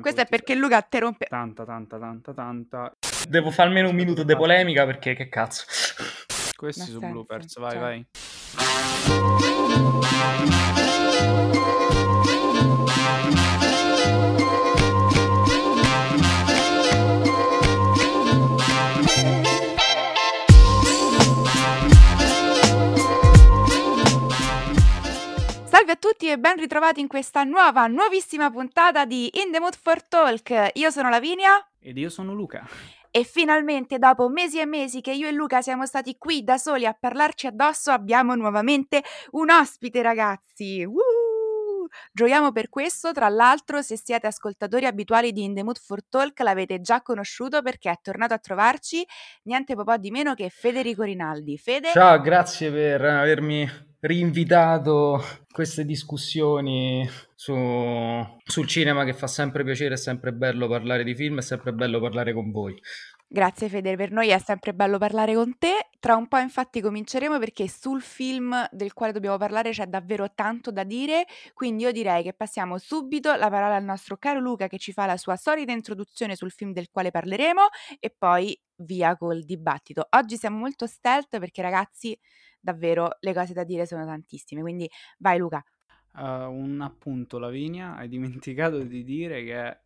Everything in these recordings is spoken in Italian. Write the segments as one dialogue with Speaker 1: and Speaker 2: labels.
Speaker 1: Questo è perché Luca te rompe...
Speaker 2: Tanta, tanta, tanta, tanta. Devo fare almeno un minuto di polemica perché che cazzo. Questi sono bloopers, vai,
Speaker 1: cioè.
Speaker 2: vai.
Speaker 1: Tutti e ben ritrovati in questa nuova, nuovissima puntata di In the Mood for Talk. Io sono Lavinia
Speaker 2: Ed io sono Luca.
Speaker 1: e finalmente dopo mesi e mesi che io e Luca siamo stati qui da soli a parlarci addosso abbiamo nuovamente un ospite ragazzi. Woo! Gioiamo per questo, tra l'altro se siete ascoltatori abituali di In the Mood for Talk l'avete già conosciuto perché è tornato a trovarci niente po' di meno che Federico Rinaldi. Fede,
Speaker 2: Ciao, grazie per avermi rinvitato queste discussioni su- sul cinema che fa sempre piacere, è sempre bello parlare di film, è sempre bello parlare con voi.
Speaker 1: Grazie Fede, per noi è sempre bello parlare con te. Tra un po' infatti cominceremo perché sul film del quale dobbiamo parlare c'è davvero tanto da dire, quindi io direi che passiamo subito la parola al nostro caro Luca che ci fa la sua solita introduzione sul film del quale parleremo e poi via col dibattito. Oggi siamo molto stealth perché ragazzi davvero le cose da dire sono tantissime, quindi vai Luca.
Speaker 2: Uh, un appunto, Lavinia, hai dimenticato di dire che è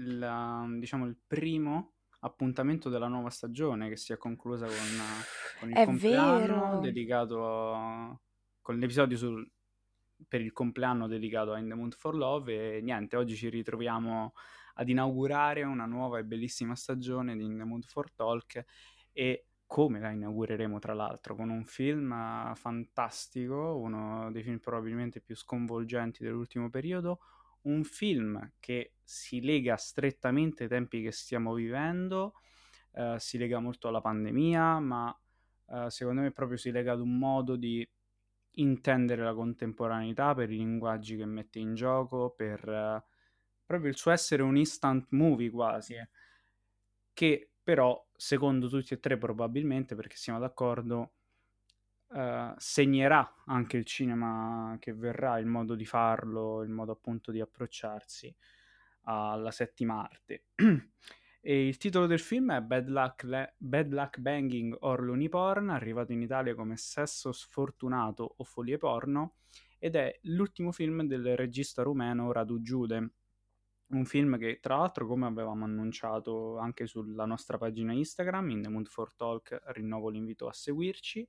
Speaker 2: la- diciamo, il primo appuntamento della nuova stagione che si è conclusa con, con il
Speaker 1: È
Speaker 2: compleanno
Speaker 1: vero.
Speaker 2: dedicato a- con l'episodio sul- per il compleanno dedicato a In the Mood for Love e niente, oggi ci ritroviamo ad inaugurare una nuova e bellissima stagione di In the Mood for Talk e come la inaugureremo tra l'altro con un film eh, fantastico, uno dei film probabilmente più sconvolgenti dell'ultimo periodo, un film che si lega strettamente ai tempi che stiamo vivendo, eh, si lega molto alla pandemia, ma eh, secondo me proprio si lega ad un modo di intendere la contemporaneità per i linguaggi che mette in gioco, per eh, proprio il suo essere un instant movie quasi, eh, che però, secondo tutti e tre probabilmente, perché siamo d'accordo, eh, segnerà anche il cinema che verrà, il modo di farlo, il modo appunto di approcciarsi alla settima arte. E il titolo del film è Bad Luck, Le- Bad Luck Banging or Looney Porn, arrivato in Italia come Sesso sfortunato o Folie porno, ed è l'ultimo film del regista rumeno Radu Giude. Un film che, tra l'altro, come avevamo annunciato anche sulla nostra pagina Instagram, in The Mood for Talk, rinnovo l'invito a seguirci.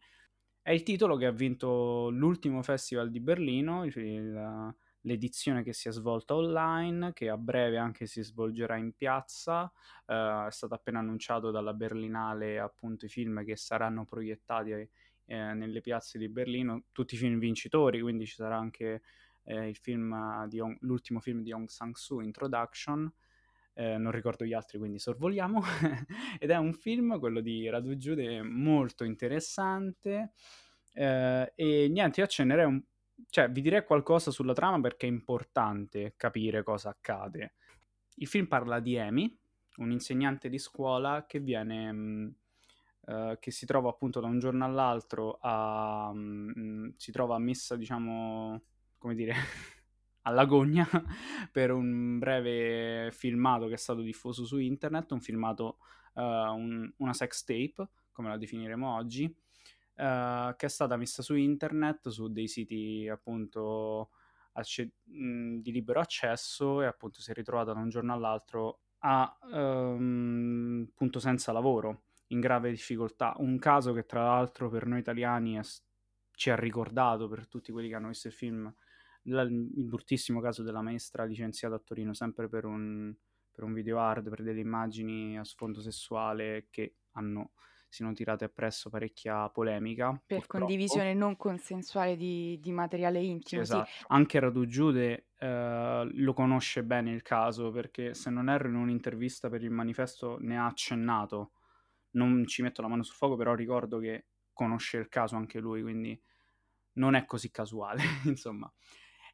Speaker 2: È il titolo che ha vinto l'ultimo festival di Berlino, il- l'edizione che si è svolta online, che a breve anche si svolgerà in piazza. Eh, è stato appena annunciato dalla Berlinale appunto i film che saranno proiettati eh, nelle piazze di Berlino, tutti i film vincitori, quindi ci sarà anche eh, il film Hong- l'ultimo film di Aung San Suu, Introduction. Eh, non ricordo gli altri, quindi sorvoliamo. Ed è un film, quello di Radu Giude, molto interessante. Eh, e niente, io accennerei un... cioè, vi direi qualcosa sulla trama perché è importante capire cosa accade. Il film parla di Amy, un insegnante di scuola che viene... mh, eh, che si trova appunto da un giorno all'altro a... mh, si trova messa, diciamo, come dire, all'agonia per un breve filmato che è stato diffuso su internet, un filmato, eh, un- una sex tape, come la definiremo oggi, eh, che è stata messa su internet, su dei siti appunto acce- mh, di libero accesso e appunto si è ritrovata da un giorno all'altro a ehm, appunto senza lavoro, in grave difficoltà. Un caso che tra l'altro per noi italiani è ci ha ricordato, per tutti quelli che hanno visto il film, la- il bruttissimo caso della maestra licenziata a Torino sempre per un, per un video hard, per delle immagini a sfondo sessuale che hanno, si sono tirate appresso parecchia polemica.
Speaker 1: Per
Speaker 2: purtroppo.
Speaker 1: condivisione non consensuale di, di materiale
Speaker 2: Sì,
Speaker 1: intimo, sì.
Speaker 2: esatto. Anche Radu Giude eh, lo conosce bene il caso perché se non erro in un'intervista per il manifesto ne ha accennato. Non ci metto la mano sul fuoco, però ricordo che conosce il caso anche lui, quindi non è così casuale, insomma.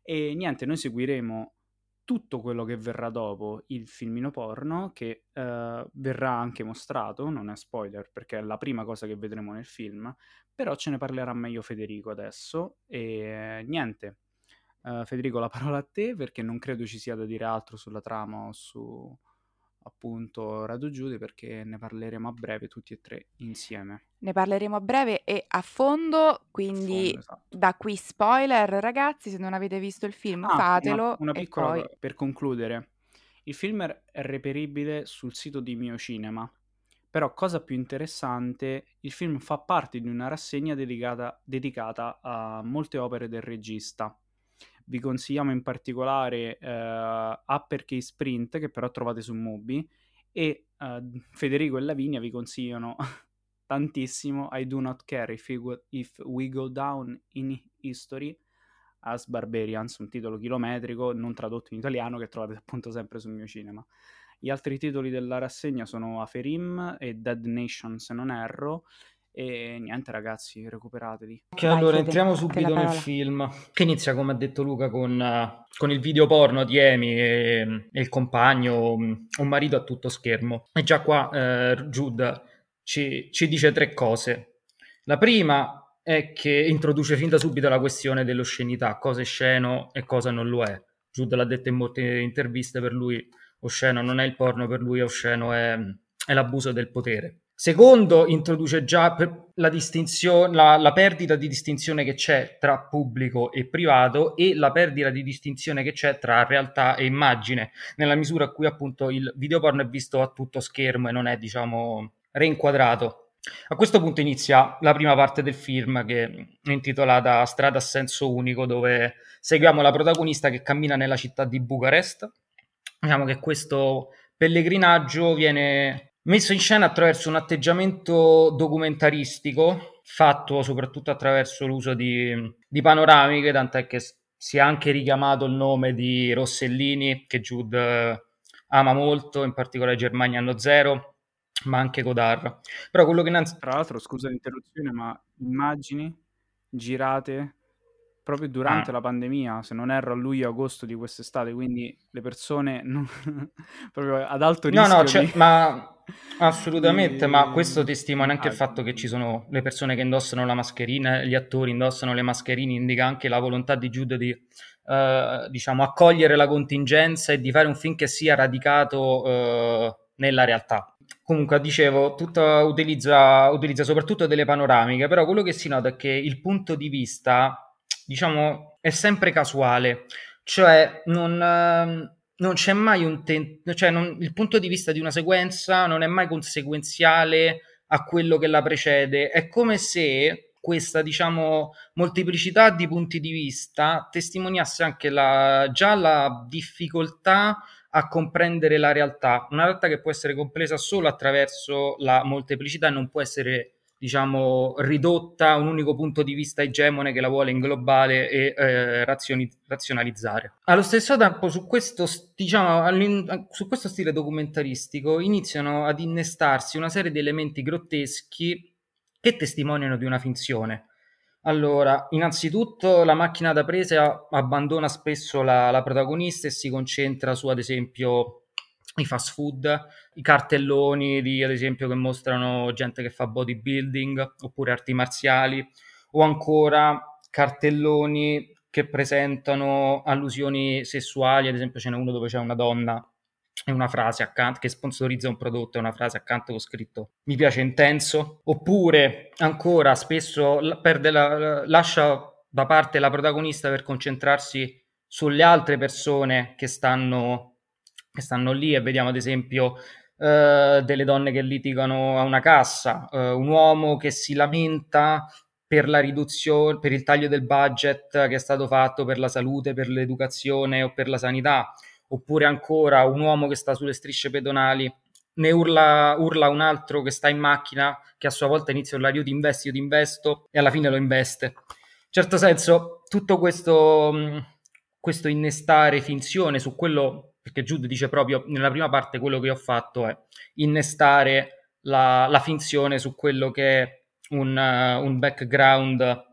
Speaker 2: E niente, noi seguiremo tutto quello che verrà dopo il filmino porno, che eh, verrà anche mostrato, non è spoiler perché è la prima cosa che vedremo nel film, però ce ne parlerà meglio Federico adesso. E niente, Uh, Federico, la parola a te perché non credo ci sia da dire altro sulla trama o su appunto Rado Giude perché ne parleremo a breve tutti e tre insieme.
Speaker 1: Ne parleremo a breve e a fondo, quindi fondo, esatto. da qui spoiler ragazzi, se non avete visto il film ah, fatelo.
Speaker 2: Una, una piccola poi... per concludere, il film è reperibile sul sito di Mio Cinema, però cosa più interessante, il film fa parte di una rassegna dedicata, dedicata a molte opere del regista vi consigliamo in particolare uh, Uppercase Sprint, che però trovate su Mubi, e uh, Federico e Lavinia vi consigliano tantissimo I Do Not Care If Go, If We Go Down in History as Barbarians, un titolo chilometrico non tradotto in italiano che trovate appunto sempre sul mio cinema. Gli altri titoli della rassegna sono Aferim e Dead Nation se non erro e niente ragazzi, recuperateli.
Speaker 3: Ok, Vai, allora Fede, entriamo subito nel film, che inizia come ha detto Luca con, uh, con il video porno di Amy e, e, il compagno, un marito a tutto schermo. E già qua uh, Jude ci, ci dice tre cose. La prima è che introduce fin da subito la questione dell'oscenità, cosa è sceno e cosa non lo è. Jude l'ha detto in molte interviste, per lui osceno non è il porno, per lui osceno è, è l'abuso del potere. Secondo, introduce già la, la, la, perdita di distinzione che c'è tra pubblico e privato e la perdita di distinzione che c'è tra realtà e immagine, nella misura in cui appunto il videoporno è visto a tutto schermo e non è, diciamo, reinquadrato. A questo punto inizia la prima parte del film che è intitolata Strada a senso unico, dove seguiamo la protagonista che cammina nella città di Bucarest. Diciamo che questo pellegrinaggio viene messo in scena attraverso un atteggiamento documentaristico fatto soprattutto attraverso l'uso di, di panoramiche, tant'è che si è anche richiamato il nome di Rossellini, che Jude eh, ama molto, in particolare Germania Anno Zero, ma anche Godard. Però quello che innanzi...
Speaker 2: Tra l'altro, scusa l'interruzione, ma immagini girate proprio durante ah. la pandemia, se non erro a luglio-agosto di quest'estate, quindi le persone non... proprio ad alto rischio.
Speaker 3: No, no,
Speaker 2: di...
Speaker 3: ma assolutamente, di... ma questo testimonia anche ah, il fatto che ci sono le persone che indossano la mascherina, gli attori indossano le mascherine, indica anche la volontà di Giude di uh, diciamo accogliere la contingenza e di fare un film che sia radicato uh, nella realtà. Comunque, dicevo, tutta, utilizza, utilizza soprattutto delle panoramiche, però quello che si nota è che il punto di vista diciamo, è sempre casuale, cioè non, ehm, non c'è mai un tentativo, cioè non, il punto di vista di una sequenza non è mai conseguenziale a quello che la precede, è come se questa, diciamo, molteplicità di punti di vista testimoniasse anche la, già la difficoltà a comprendere la realtà, una realtà che può essere compresa solo attraverso la molteplicità e non può essere diciamo, ridotta a un unico punto di vista egemone che la vuole inglobare e eh, razioni- razionalizzare. Allo stesso tempo, su questo, diciamo, su questo stile documentaristico iniziano ad innestarsi una serie di elementi grotteschi che testimoniano di una finzione. Allora, innanzitutto la macchina da presa abbandona spesso la, la protagonista e si concentra su, ad esempio, i fast food, i cartelloni di, ad esempio, che mostrano gente che fa bodybuilding oppure arti marziali, o ancora cartelloni che presentano allusioni sessuali, ad esempio ce n'è uno dove c'è una donna e una frase accanto che sponsorizza un prodotto e una frase accanto con scritto mi piace intenso, oppure ancora spesso la, lascia da parte la protagonista per concentrarsi sulle altre persone che stanno che stanno lì e vediamo ad esempio uh, delle donne che litigano a una cassa, uh, un uomo che si lamenta per la riduzione, per il taglio del budget che è stato fatto per la salute, per l'educazione o per la sanità, oppure ancora un uomo che sta sulle strisce pedonali, ne urla, urla un altro che sta in macchina, che a sua volta inizia a urlare io ti investo, io ti investo, e alla fine lo investe. In certo senso, tutto questo, questo innestare finzione su quello perché Jude dice proprio nella prima parte quello che ho fatto è innestare la, la finzione su quello che è un, uh, un background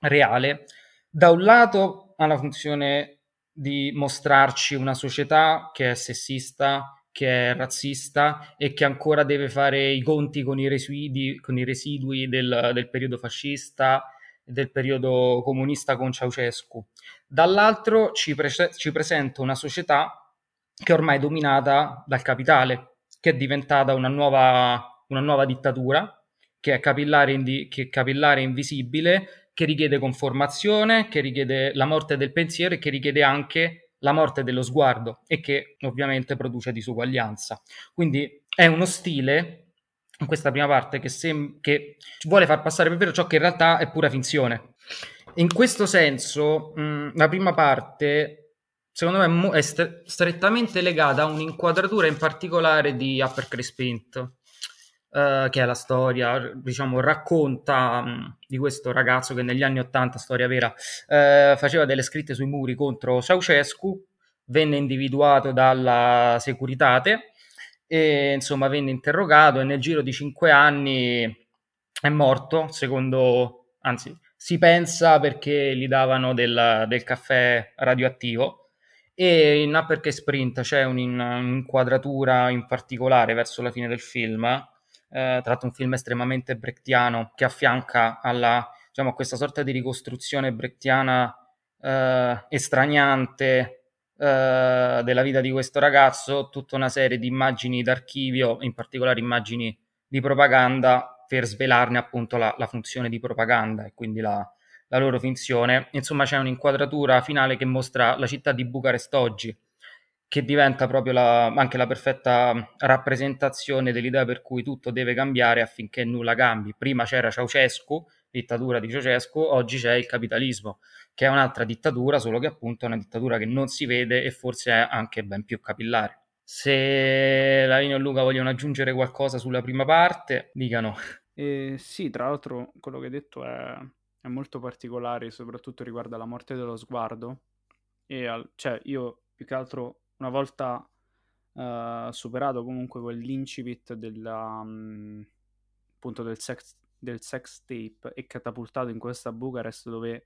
Speaker 3: reale. Da un lato ha la funzione di mostrarci una società che è sessista, che è razzista e che ancora deve fare i conti con i residui, con i residui del, del periodo fascista del periodo comunista con Ceausescu. Dall'altro ci, pre- ci presenta una società che ormai è dominata dal capitale, che è diventata una nuova, una nuova dittatura, che è capillare, indi- che è capillare invisibile, che richiede conformazione, che richiede la morte del pensiero e che richiede anche la morte dello sguardo e che ovviamente produce disuguaglianza. Quindi è uno stile in questa prima parte che, sem- che vuole far passare per vero ciò che in realtà è pura finzione. In questo senso, mh, la prima parte, secondo me, è, strettamente legata a un'inquadratura in particolare di Upper Crespint, uh, che è la storia, diciamo, racconta mh, di questo ragazzo che negli anni Ottanta, storia vera, uh, faceva delle scritte sui muri contro Ceausescu, venne individuato dalla Securitate e insomma venne interrogato e nel giro di cinque anni è morto, secondo, anzi si pensa perché gli davano del, del caffè radioattivo e in Uppercase Sprint c'è un'inquadratura in particolare verso la fine del film, eh, tra l'altro un film estremamente brechtiano che affianca alla, diciamo, a questa sorta di ricostruzione brechtiana eh, estraniante eh, della vita di questo ragazzo tutta una serie di immagini d'archivio, in particolare immagini di propaganda, per svelarne appunto la, la funzione di propaganda e quindi la, la loro finzione. Insomma, c'è un'inquadratura finale che mostra la città di Bucarest oggi, che diventa proprio la, anche la perfetta rappresentazione dell'idea per cui tutto deve cambiare affinché nulla cambi. Prima c'era Ceausescu, dittatura di Ceausescu, oggi c'è il capitalismo che è un'altra dittatura, solo che appunto è una dittatura che non si vede e forse è anche ben più capillare. Se Laino e Luca vogliono aggiungere qualcosa sulla prima parte, dicano.
Speaker 2: Eh, sì, tra l'altro quello che hai detto è, è molto particolare, soprattutto riguardo alla morte dello sguardo. E al, cioè, io più che altro una volta uh, superato comunque quell'incipit della, um, appunto del sex, del sex tape e catapultato in questa Bucarest dove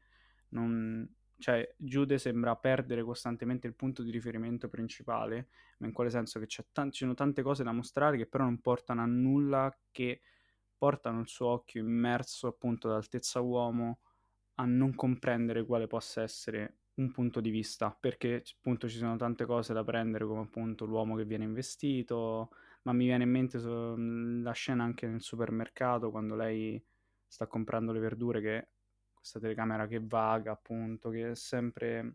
Speaker 2: non, cioè, Giude sembra perdere costantemente il punto di riferimento principale, ma in quale senso che ci sono tante cose da mostrare che però non portano a nulla, che portano il suo occhio immerso appunto ad altezza uomo a non comprendere quale possa essere un punto di vista, perché appunto ci sono tante cose da prendere come appunto l'uomo che viene investito, ma mi viene in mente so, la scena anche nel supermercato quando lei sta comprando le verdure che questa telecamera che vaga, appunto, che sempre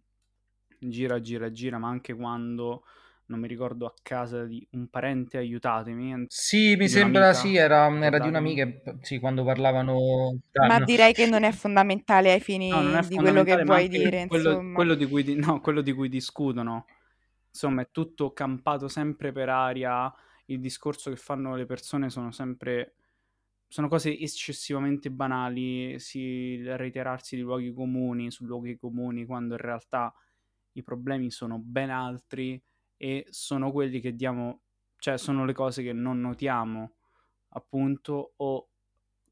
Speaker 2: gira, gira, gira, ma anche quando non mi ricordo a casa di un parente, aiutatemi.
Speaker 3: Sì, mi sembra sì, era, era di un'amica, sì, quando parlavano...
Speaker 1: Ma direi che non è fondamentale ai fini no, di quello che vuoi dire,
Speaker 2: quello, quello, di cui, no, quello di cui discutono. Insomma, è tutto campato sempre per aria, il discorso che fanno le persone sono sempre sono cose eccessivamente banali, si, reiterarsi di luoghi comuni su luoghi comuni quando in realtà i problemi sono ben altri e sono quelli che diamo, cioè sono le cose che non notiamo appunto o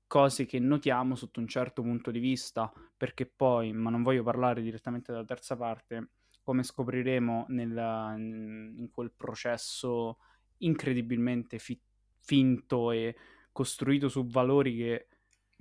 Speaker 2: cose che notiamo sotto un certo punto di vista perché poi, ma non voglio parlare direttamente della terza parte, come scopriremo nel, in quel processo incredibilmente fi- finto e costruito su valori che...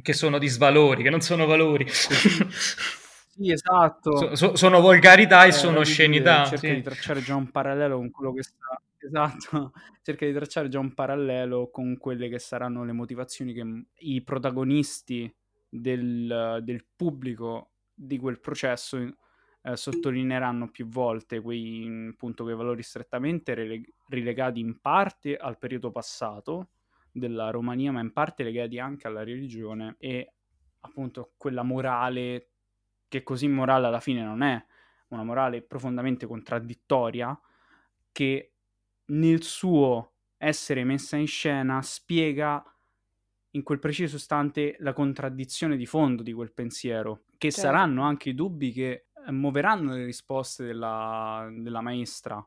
Speaker 3: Che sono disvalori, che non sono valori.
Speaker 2: sì, esatto.
Speaker 3: So, so, sono volgarità e eh, sono oscenità.
Speaker 2: Cerca sì. di tracciare già un parallelo con quello che sta... Esatto, cerca di tracciare già un parallelo con quelle che saranno le motivazioni che i protagonisti del, del pubblico di quel processo eh, sottolineeranno più volte quei, appunto, quei valori strettamente rilegati in parte al periodo passato della Romania, ma in parte legati anche alla religione e appunto quella morale che così morale alla fine non è, una morale profondamente contraddittoria che nel suo essere messa in scena spiega in quel preciso istante la contraddizione di fondo di quel pensiero, che certo. saranno anche i dubbi che muoveranno le risposte della, della maestra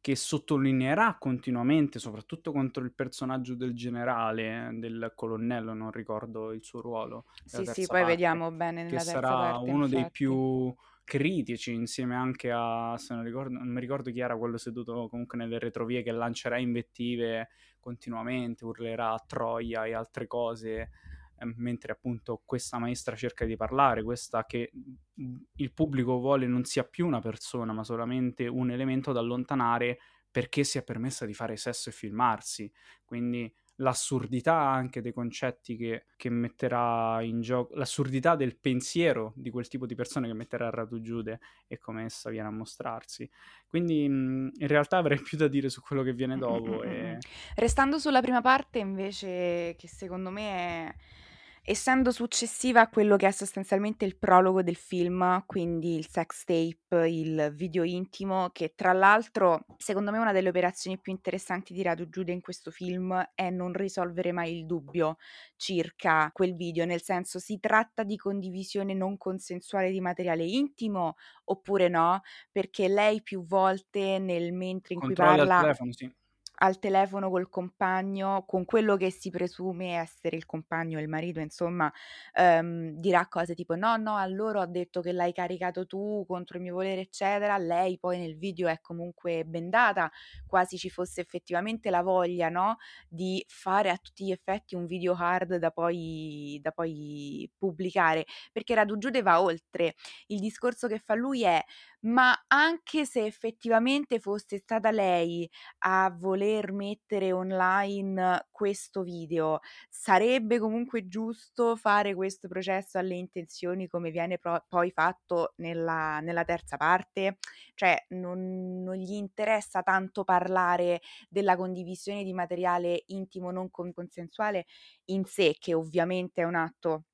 Speaker 2: che sottolineerà continuamente, soprattutto contro il personaggio del generale, del colonnello, non ricordo il suo ruolo.
Speaker 1: Sì, sì, poi parte, vediamo bene nella
Speaker 2: che sarà
Speaker 1: parte,
Speaker 2: uno
Speaker 1: infatti.
Speaker 2: dei più critici insieme anche a, se non, ricordo, non mi ricordo chi era quello seduto comunque nelle retrovie che lancerà invettive continuamente, urlerà a Troia e altre cose mentre appunto questa maestra cerca di parlare, questa che il pubblico vuole non sia più una persona, ma solamente un elemento da allontanare perché si è permessa di fare sesso e filmarsi. Quindi l'assurdità anche dei concetti che, che, metterà in gioco, l'assurdità del pensiero di quel tipo di persone che metterà a Ratu Giude e come essa viene a mostrarsi. Quindi mh, in realtà avrei più da dire su quello che viene dopo. E...
Speaker 1: Restando sulla prima parte invece, che secondo me è essendo successiva a quello che è sostanzialmente il prologo del film, quindi il sex tape, il video intimo, che tra l'altro secondo me una delle operazioni più interessanti di Radu Giude in questo film è non risolvere mai il dubbio circa quel video, nel senso si tratta di condivisione non consensuale di materiale intimo oppure no, perché lei più volte nel mentre in
Speaker 2: Controlla
Speaker 1: cui parla...
Speaker 2: il telefono, sì
Speaker 1: al telefono col compagno, con quello che si presume essere il compagno, il marito, insomma, ehm, dirà cose tipo: No, no, allora ho detto che l'hai caricato tu contro il mio volere, eccetera. Lei poi nel video è comunque bendata, quasi ci fosse effettivamente la voglia, no? Di fare a tutti gli effetti un video hard da poi, da poi pubblicare, perché Radu va oltre. Il discorso che fa lui è: ma anche se effettivamente fosse stata lei a voler mettere online questo video, sarebbe comunque giusto fare questo processo alle intenzioni come viene pro- poi fatto nella, nella terza parte? Cioè non, non, gli interessa tanto parlare della condivisione di materiale intimo non consensuale in sé, che ovviamente è un atto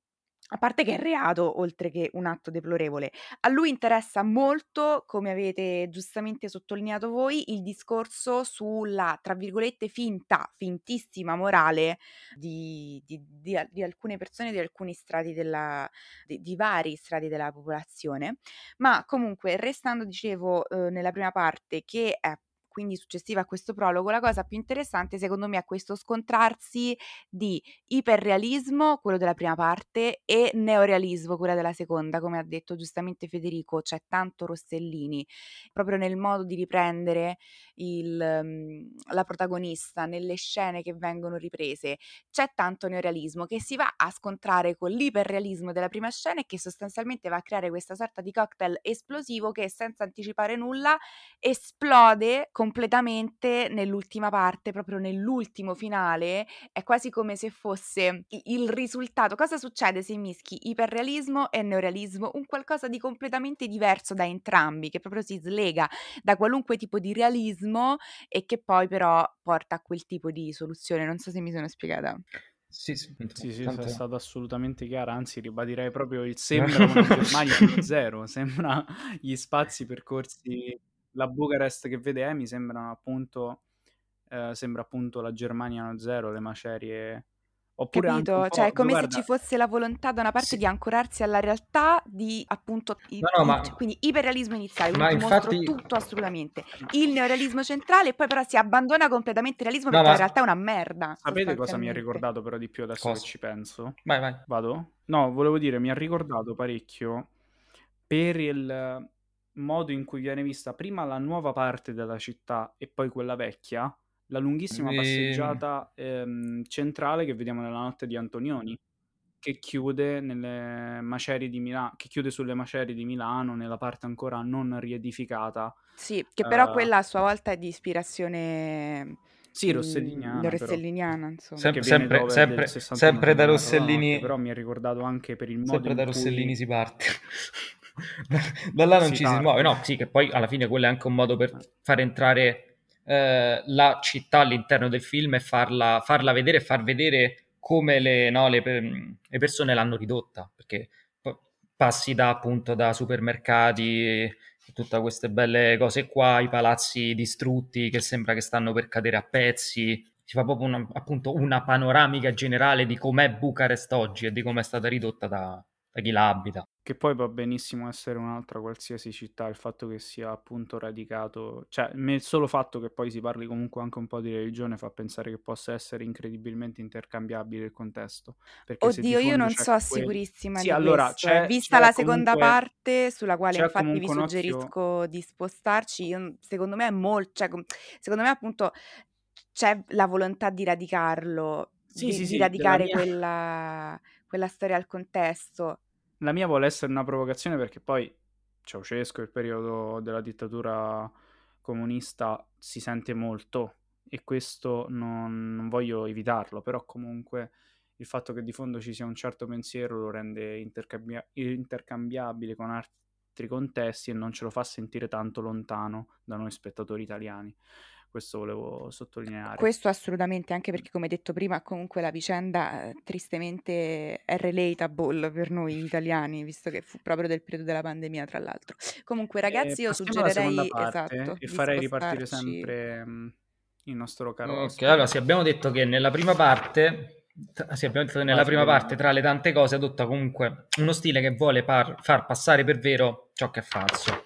Speaker 1: a parte che è reato, oltre che un atto deplorevole, a lui interessa molto, come avete giustamente sottolineato voi, il discorso sulla, tra virgolette, finta, fintissima morale di, di, di, di alcune persone, di alcuni strati della, di, vari strati della popolazione. Ma comunque, restando, dicevo, eh, nella prima parte, che è quindi successiva a questo prologo, la cosa più interessante secondo me è questo scontrarsi di iperrealismo, quello della prima parte, e neorealismo, quella della seconda, come ha detto giustamente Federico, c'è tanto Rossellini, proprio nel modo di riprendere il, um, la protagonista nelle scene che vengono riprese, c'è tanto neorealismo che si va a scontrare con l'iperrealismo della prima scena e che sostanzialmente va a creare questa sorta di cocktail esplosivo che senza anticipare nulla esplode con completamente nell'ultima parte, proprio nell'ultimo finale, è quasi come se fosse il risultato. Cosa succede se mischi iperrealismo e neorealismo? Un qualcosa di completamente diverso da entrambi, che proprio si slega da qualunque tipo di realismo e che poi però porta a quel tipo di soluzione. Non so se mi sono spiegata.
Speaker 2: Sì, sì, sì, sì è stato assolutamente chiaro, anzi ribadirei proprio il sembra una Germania zero, sembra gli spazi percorsi la Bucarest che vede Emi sembrano appunto, eh, sembra appunto la Germania 0, le macerie
Speaker 1: Oppure Capito? Cioè, è come guarda... se ci fosse la volontà da una parte sì. di ancorarsi alla realtà, di appunto,
Speaker 3: no, no, ma...
Speaker 1: quindi iperrealismo iniziale, ma infatti... tutto assolutamente, il neorealismo centrale e poi però si abbandona completamente il realismo no, perché ma... in realtà è una merda.
Speaker 2: Sapete cosa mi ha ricordato però di più adesso
Speaker 3: cosa?
Speaker 2: che ci penso?
Speaker 3: Vai, vai.
Speaker 2: Vado? No, volevo dire, mi ha ricordato parecchio per il modo in cui viene vista prima la nuova parte della città e poi quella vecchia, la lunghissima e... passeggiata ehm, centrale che vediamo nella notte di Antonioni, che chiude nelle macerie di Milano, che chiude sulle macerie di Milano, nella parte ancora non riedificata.
Speaker 1: Sì, che però uh, quella a sua volta è di ispirazione
Speaker 2: sì, rosselliniana.
Speaker 1: rosselliniana insomma.
Speaker 3: Sem- sempre, sempre, sempre da Rossellini.
Speaker 2: Però mi ha ricordato anche per il modo
Speaker 3: sempre da Rossellini cui... si parte. da là non si ci si muove. No, sì, che poi alla fine quello è anche un modo per far entrare eh, la città all'interno del film e farla, farla vedere e far vedere come le, no, le, le, persone l'hanno ridotta. Perché passi da appunto da supermercati tutte queste belle cose qua, i palazzi distrutti che sembra che stanno per cadere a pezzi. Si fa proprio una, appunto una panoramica generale di com'è Bucarest oggi e di come è stata ridotta da, da chi la abita.
Speaker 2: Che poi va benissimo essere un'altra qualsiasi città, il fatto che sia appunto radicato, cioè il solo fatto che poi si parli comunque anche un po' di religione fa pensare che possa essere incredibilmente intercambiabile il contesto.
Speaker 1: Oddio, io non so quel... sicurissima sì, di allora, questo. C'è, Vista c'è la seconda comunque... parte, sulla quale infatti vi suggerisco occhio... di spostarci, io, secondo me è molto, cioè, secondo me appunto c'è la volontà di radicarlo sì, di, sì, di sì, radicare mia... quella, quella storia al contesto.
Speaker 2: La mia vuole essere una provocazione perché poi Ceausescu, il periodo della dittatura comunista, si sente molto e questo non, non, voglio evitarlo, però comunque il fatto che di fondo ci sia un certo pensiero lo rende intercambia- intercambiabile con altri contesti e non ce lo fa sentire tanto lontano da noi spettatori italiani. Questo volevo sottolineare.
Speaker 1: Questo assolutamente, anche perché come detto prima, comunque la vicenda eh, tristemente è relatable per noi italiani, visto che fu proprio del periodo della pandemia, tra l'altro. Comunque, ragazzi, io suggerirei
Speaker 2: esatto, e farei ripartire sempre mh, il nostro caro.
Speaker 3: Ok, allora sì, abbiamo detto che nella prima parte sì, abbiamo detto che nella prima parte, tra le tante cose, adotta comunque uno stile che vuole par- far passare per vero ciò che è falso.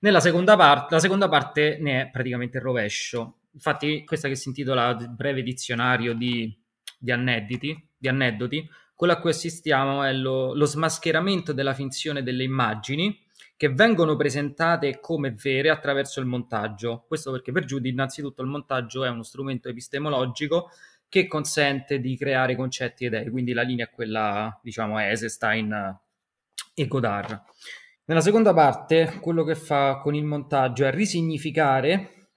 Speaker 3: Nella seconda parte, la seconda parte ne è praticamente il rovescio. Infatti, questa che si intitola Breve dizionario di, di, aneddoti, di aneddoti, quello a cui assistiamo è lo, lo smascheramento della finzione delle immagini che vengono presentate come vere attraverso il montaggio. Questo perché per Giudi innanzitutto il montaggio è uno strumento epistemologico che consente di creare concetti ed idee, quindi la linea è quella, diciamo, Eisenstein e Godard. Nella seconda parte, quello che fa con il montaggio è risignificare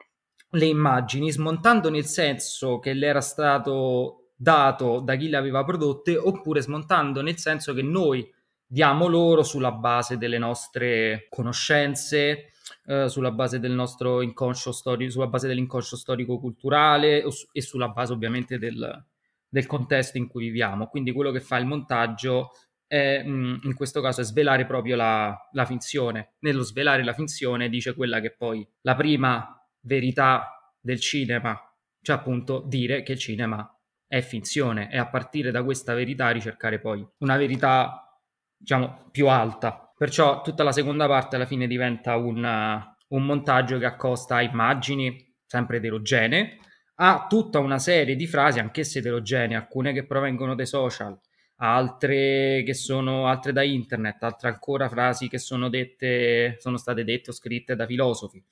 Speaker 3: le immagini, smontando nel senso che le era stato dato da chi le aveva prodotte, oppure smontando nel senso che noi diamo loro sulla base delle nostre conoscenze, eh, sulla base del nostro inconscio storico, sulla base dell'inconscio storico-culturale e sulla base ovviamente del, del, contesto in cui viviamo. Quindi quello che fa il montaggio è, mh, mm, in questo caso è svelare proprio la, la finzione. Nello svelare la finzione dice quella che poi la prima verità del cinema, cioè appunto dire che il cinema è finzione e a partire da questa verità ricercare poi una verità diciamo, più alta. Perciò tutta la seconda parte alla fine diventa un, uh, un montaggio che accosta immagini sempre eterogenee a tutta una serie di frasi, anch'esse eterogenee, alcune che provengono dai social, altre che sono altre da internet, altre ancora frasi che sono dette, sono state dette o scritte da filosofi.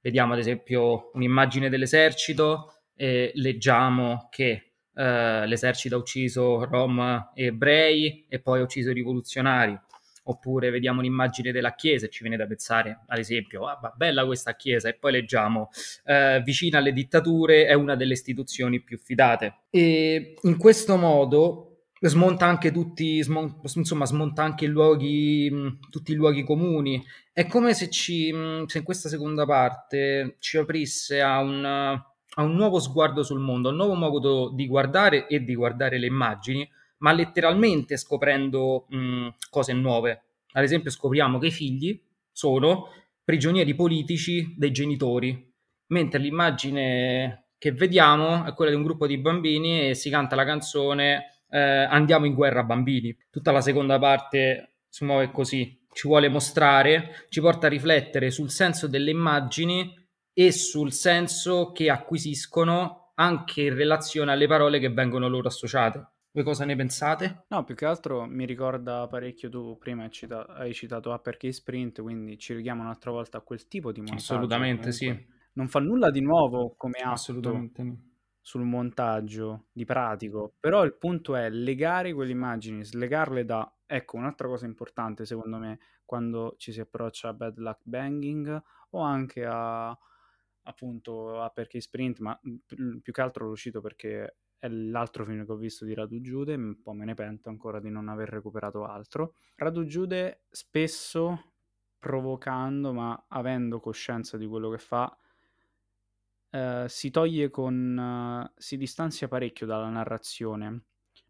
Speaker 3: Vediamo ad esempio un'immagine dell'esercito e leggiamo che eh, l'esercito ha ucciso rom e ebrei e poi ha ucciso i rivoluzionari. Oppure vediamo un'immagine della chiesa e ci viene da pensare, ad esempio, ah, bella questa chiesa, e poi leggiamo eh, vicina alle dittature è una delle istituzioni più fidate. E in questo modo smonta anche tutti, smon- insomma, smonta anche i luoghi, tutti i luoghi comuni. È come se, ci, se in questa seconda parte ci aprisse a un a un nuovo sguardo sul mondo, a un nuovo modo di guardare e di guardare le immagini, ma letteralmente scoprendo mh, cose nuove. Ad esempio scopriamo che i figli sono prigionieri politici dei genitori, mentre l'immagine che vediamo è quella di un gruppo di bambini e si canta la canzone eh, Andiamo in guerra bambini. Tutta la seconda parte si muove così, ci vuole mostrare, ci porta a riflettere sul senso delle immagini e sul senso che acquisiscono anche in relazione alle parole che vengono loro associate. Voi cosa ne pensate?
Speaker 2: No, più che altro mi ricorda parecchio tu prima hai citato, hai citato Uppercase Sprint, quindi ci richiamo un'altra volta a quel tipo di montaggio.
Speaker 3: Assolutamente Comunque, sì.
Speaker 2: Non fa nulla di nuovo come Assolutamente sul montaggio di pratico, però il punto è legare quelle immagini, slegarle da... Ecco, un'altra cosa importante secondo me quando ci si approccia a Bad Luck Banging o anche a appunto a perché Sprint, ma più che altro l'ho uscito perché è l'altro film che ho visto di Radu Giude, un po' me ne pento ancora di non aver recuperato altro. Radu Giude spesso provocando, ma avendo coscienza di quello che fa, eh, si toglie con... Uh, si distanzia parecchio dalla narrazione.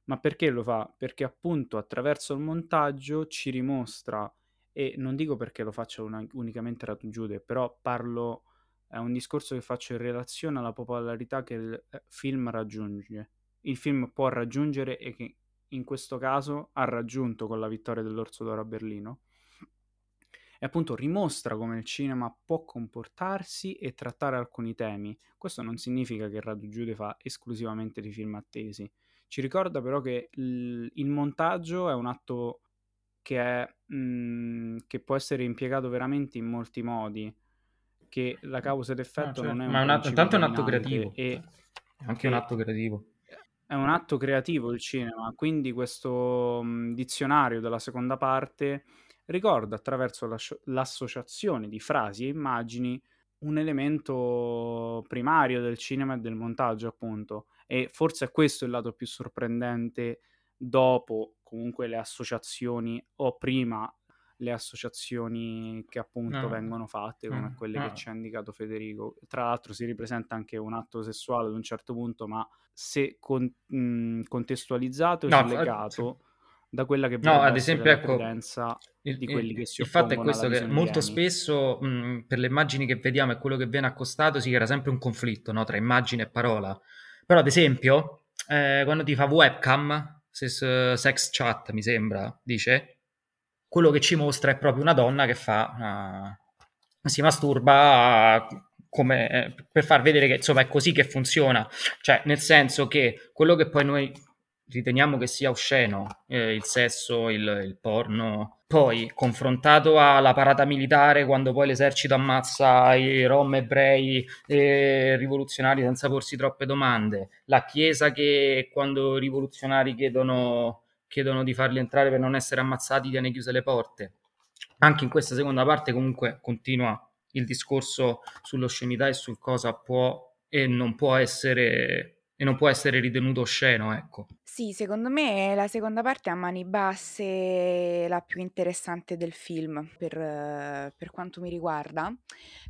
Speaker 2: Ma perché lo fa? Perché appunto attraverso il montaggio ci rimostra, e non dico perché lo faccia una, unicamente Radu Giude, però parlo è un discorso che faccio in relazione alla popolarità che il eh, film raggiunge. Il film può raggiungere e che in questo caso ha raggiunto con la vittoria dell'Orso d'Oro a Berlino. E appunto dimostra come il cinema può comportarsi e trattare alcuni temi. Questo non significa che Radu Giude fa esclusivamente di film attesi. Ci ricorda però che il montaggio è un atto che, è, mh, mm, che può essere impiegato veramente in molti modi che la causa ed effetto ah, cioè, non è un
Speaker 3: ma un atto, intanto è un atto creativo e... è anche un atto creativo
Speaker 2: è un atto creativo il cinema, quindi questo mh, dizionario della seconda parte ricorda attraverso l'associazione di frasi e immagini un elemento primario del cinema e del montaggio, appunto. E forse è questo il lato più sorprendente dopo comunque le associazioni o prima le associazioni che appunto no. vengono fatte come no. quelle no. che ci ha indicato Federico. Tra l'altro si ripresenta anche un atto sessuale ad un certo punto, ma se con, mh, contestualizzato e slegato sì. Da quella che
Speaker 3: no, ad esempio, ecco,
Speaker 2: il, di quelli che si
Speaker 3: il fatto è questo che molto spesso mh, per le immagini che vediamo e quello che viene accostato si era sempre un conflitto tra immagine e parola. Però ad esempio, eh, quando ti fa webcam, sex chat mi sembra, dice quello che ci mostra è proprio una donna che fa, uh, si masturba come, per far vedere che insomma è così che funziona, cioè nel senso che quello che poi noi riteniamo che sia osceno, eh, il sesso, il, il, porno, poi confrontato alla parata militare quando poi l'esercito ammazza i rom ebrei e rivoluzionari senza porsi troppe domande, la chiesa che quando i rivoluzionari chiedono chiedono di farli entrare per non essere ammazzati, tiene chiuse le porte. Anche in questa seconda parte comunque continua il discorso sull'oscenità e sul cosa può e non può essere e non può essere ritenuto osceno, ecco.
Speaker 1: Sì, secondo me la seconda parte a mani basse è la più interessante del film per, per quanto mi riguarda.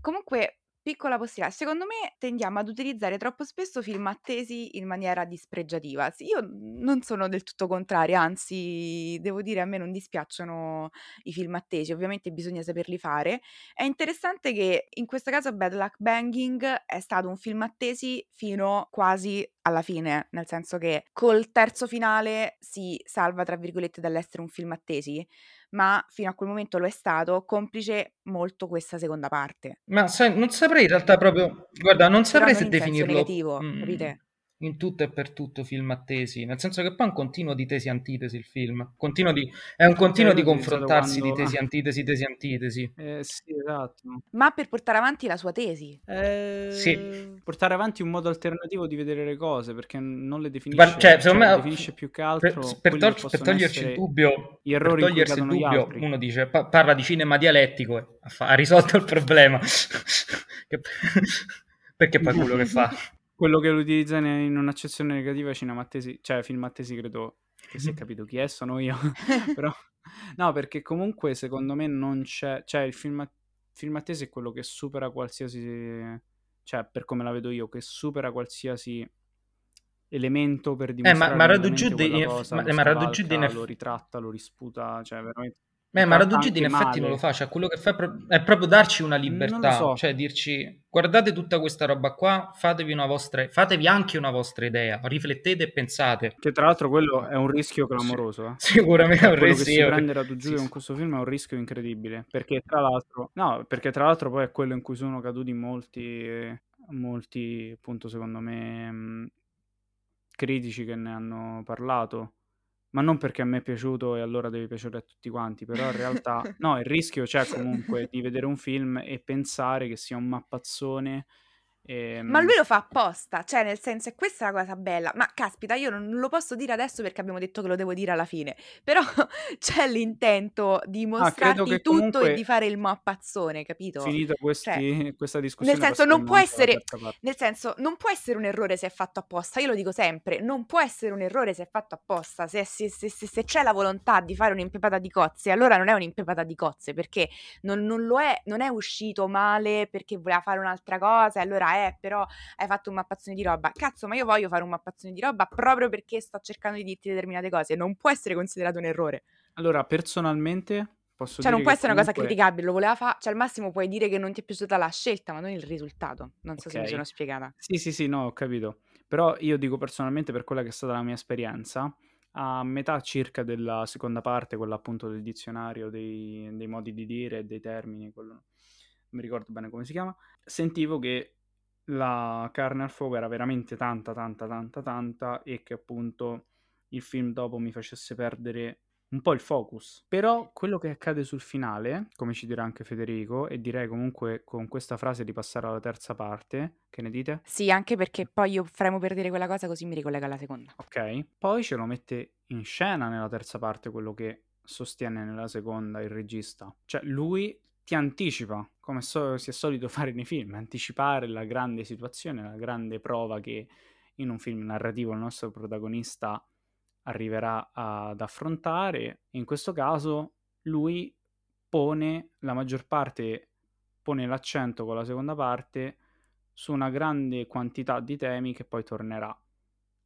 Speaker 1: Comunque Piccola possibilità. Secondo me tendiamo ad utilizzare troppo spesso film attesi in maniera dispregiativa. Io non sono del tutto contraria, anzi devo dire a me non dispiacciono i film attesi, ovviamente bisogna saperli fare. È interessante che in questo caso Bad Luck Banging è stato un film attesi fino quasi alla fine, nel senso che col terzo finale si salva tra virgolette dall'essere un film attesi ma fino a quel momento lo è stato, complice molto questa seconda parte.
Speaker 3: Ma sai, non saprei in realtà proprio, guarda, non saprei se definirlo negativo,
Speaker 1: mm, capite?
Speaker 3: In tutto e per tutto film attesi, nel senso che poi è un continuo di tesi antitesi il film, continuo di, è un continuo di confrontarsi quando... di tesi antitesi, tesi antitesi.
Speaker 2: Eh, sì, esatto.
Speaker 1: Ma per portare avanti la sua tesi.
Speaker 2: Eh, sì. Portare avanti un modo alternativo di vedere le cose, perché non le definisce, Ma,
Speaker 3: cioè, cioè, me,
Speaker 2: definisce più che altro
Speaker 3: per, per, tol- per toglierci il dubbio, gli errori per togliersi il dubbio, uno dice, pa- parla di cinema dialettico, ha, ha risolto il problema. perché poi quello che fa
Speaker 2: quello che lo utilizza in un'accezione negativa è cinemattesi, cioè filmattesi credo che si è capito chi è, sono io, però no, perché comunque secondo me non c'è, cioè il film, filmattesi è quello che supera qualsiasi, cioè per come la vedo io, che supera qualsiasi elemento per dimostrare
Speaker 3: eh, ma, ma Radu Giudi,
Speaker 2: cosa, ma, lo, lo ritratta, lo disputa, cioè veramente
Speaker 3: Beh, ma Radugid in effetti male. non lo fa, cioè quello che fa è proprio darci una libertà, so. cioè dirci guardate tutta questa roba qua, fatevi una vostra, fatevi anche una vostra idea, riflettete e pensate.
Speaker 2: Che tra l'altro quello è un rischio clamoroso. Eh.
Speaker 3: Sicuramente è un rischio.
Speaker 2: Quello che si prende Radugid sì, con questo film è un rischio incredibile, perché tra l'altro, no, perché tra l'altro poi è quello in cui sono caduti molti, molti appunto secondo me critici che ne hanno parlato ma non perché a me è piaciuto e allora deve piacere a tutti quanti, però in realtà no, il rischio c'è comunque di vedere un film e pensare che sia un mappazzone
Speaker 1: Ehm... Ma lui lo fa apposta, cioè nel senso, è questa la cosa bella. Ma caspita, io non lo posso dire adesso perché abbiamo detto che lo devo dire alla fine. Però c'è l'intento di mostrarti ah, tutto e di fare il mappazzone, capito?
Speaker 2: Finita questi, cioè, questa discussione.
Speaker 1: Nel senso, non può essere. Nel senso, non può essere un errore se è fatto apposta. Io lo dico sempre: non può essere un errore se è fatto apposta. Se, se, se, se c'è la volontà di fare un'impepata di cozze, allora non è un'impepata di cozze perché non, non lo è, non è uscito male perché voleva fare un'altra cosa, e allora eh, però hai fatto un mappazzone di roba. Cazzo, ma io voglio fare un mappazzone di roba proprio perché sto cercando di dirti determinate cose. Non può essere considerato un errore.
Speaker 2: Allora, personalmente posso
Speaker 1: cioè,
Speaker 2: non
Speaker 1: può essere
Speaker 2: comunque...
Speaker 1: una cosa criticabile, lo voleva fare. Cioè, al massimo puoi dire che non ti è piaciuta la scelta, ma non il risultato. Non so okay. se mi sono spiegata.
Speaker 2: Sì, sì, sì, no, ho capito. Però io dico personalmente, per quella che è stata la mia esperienza, a metà circa della seconda parte, quella appunto del dizionario dei, dei modi di dire e dei termini, quello non mi ricordo bene come si chiama, sentivo che la carne al fuoco era veramente tanta, tanta, tanta, tanta e che appunto il film dopo mi facesse perdere un po' il focus. Però quello che accade sul finale, come ci dirà anche Federico, e direi comunque con questa frase di passare alla terza parte, che ne dite?
Speaker 1: Sì, anche perché poi io fremo per dire quella cosa così mi ricollega alla seconda.
Speaker 2: Ok, poi ce lo mette in scena nella terza parte quello che sostiene nella seconda il regista. Cioè lui ti anticipa, come so, si è solito fare nei film, anticipare la grande situazione, la grande prova che in un film narrativo il nostro protagonista arriverà ad affrontare. In questo caso lui pone la maggior parte, pone l'accento con la seconda parte su una grande quantità di temi che poi tornerà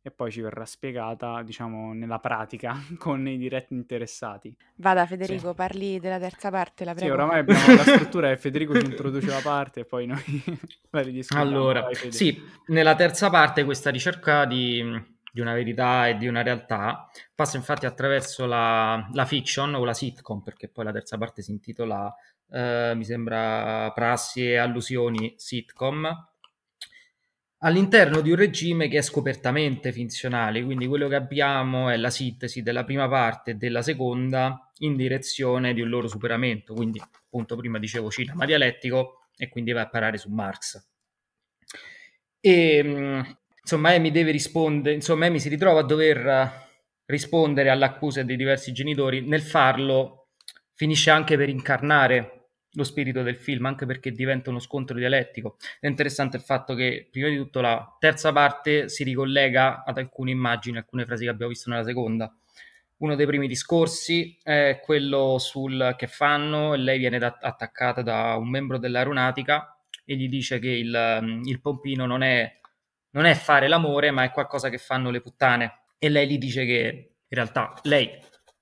Speaker 2: e poi ci verrà spiegata, diciamo, nella pratica con i diretti interessati.
Speaker 1: Vada Federico, sì. parli della terza parte, la prego.
Speaker 2: Sì, oramai abbiamo la struttura e Federico ci introduce la parte e poi noi la ridiscutiamo.
Speaker 3: Allora, sì, nella terza parte questa ricerca di, di, una verità e di una realtà passa infatti attraverso la, la, fiction o la sitcom, perché poi la terza parte si intitola, eh, mi sembra, Prassi e allusioni sitcom, all'interno di un regime che è scopertamente funzionale, quindi quello che abbiamo è la sintesi della prima parte e della seconda in direzione di un loro superamento, quindi appunto prima dicevo cinema dialettico e quindi va a parare su Marx. E insomma Amy deve rispondere, insomma Amy si ritrova a dover rispondere all'accusa dei diversi genitori, nel farlo finisce anche per incarnare lo spirito del film, anche perché diventa uno scontro dialettico. È interessante il fatto che, prima di tutto, la terza parte si ricollega ad alcune immagini, alcune frasi che abbiamo visto nella seconda. Uno dei primi discorsi è quello sul che fanno, e lei viene da- attaccata da un membro dell'aeronautica e gli dice che il, il pompino non è, non è fare l'amore, ma è qualcosa che fanno le puttane. E lei gli dice che in realtà lei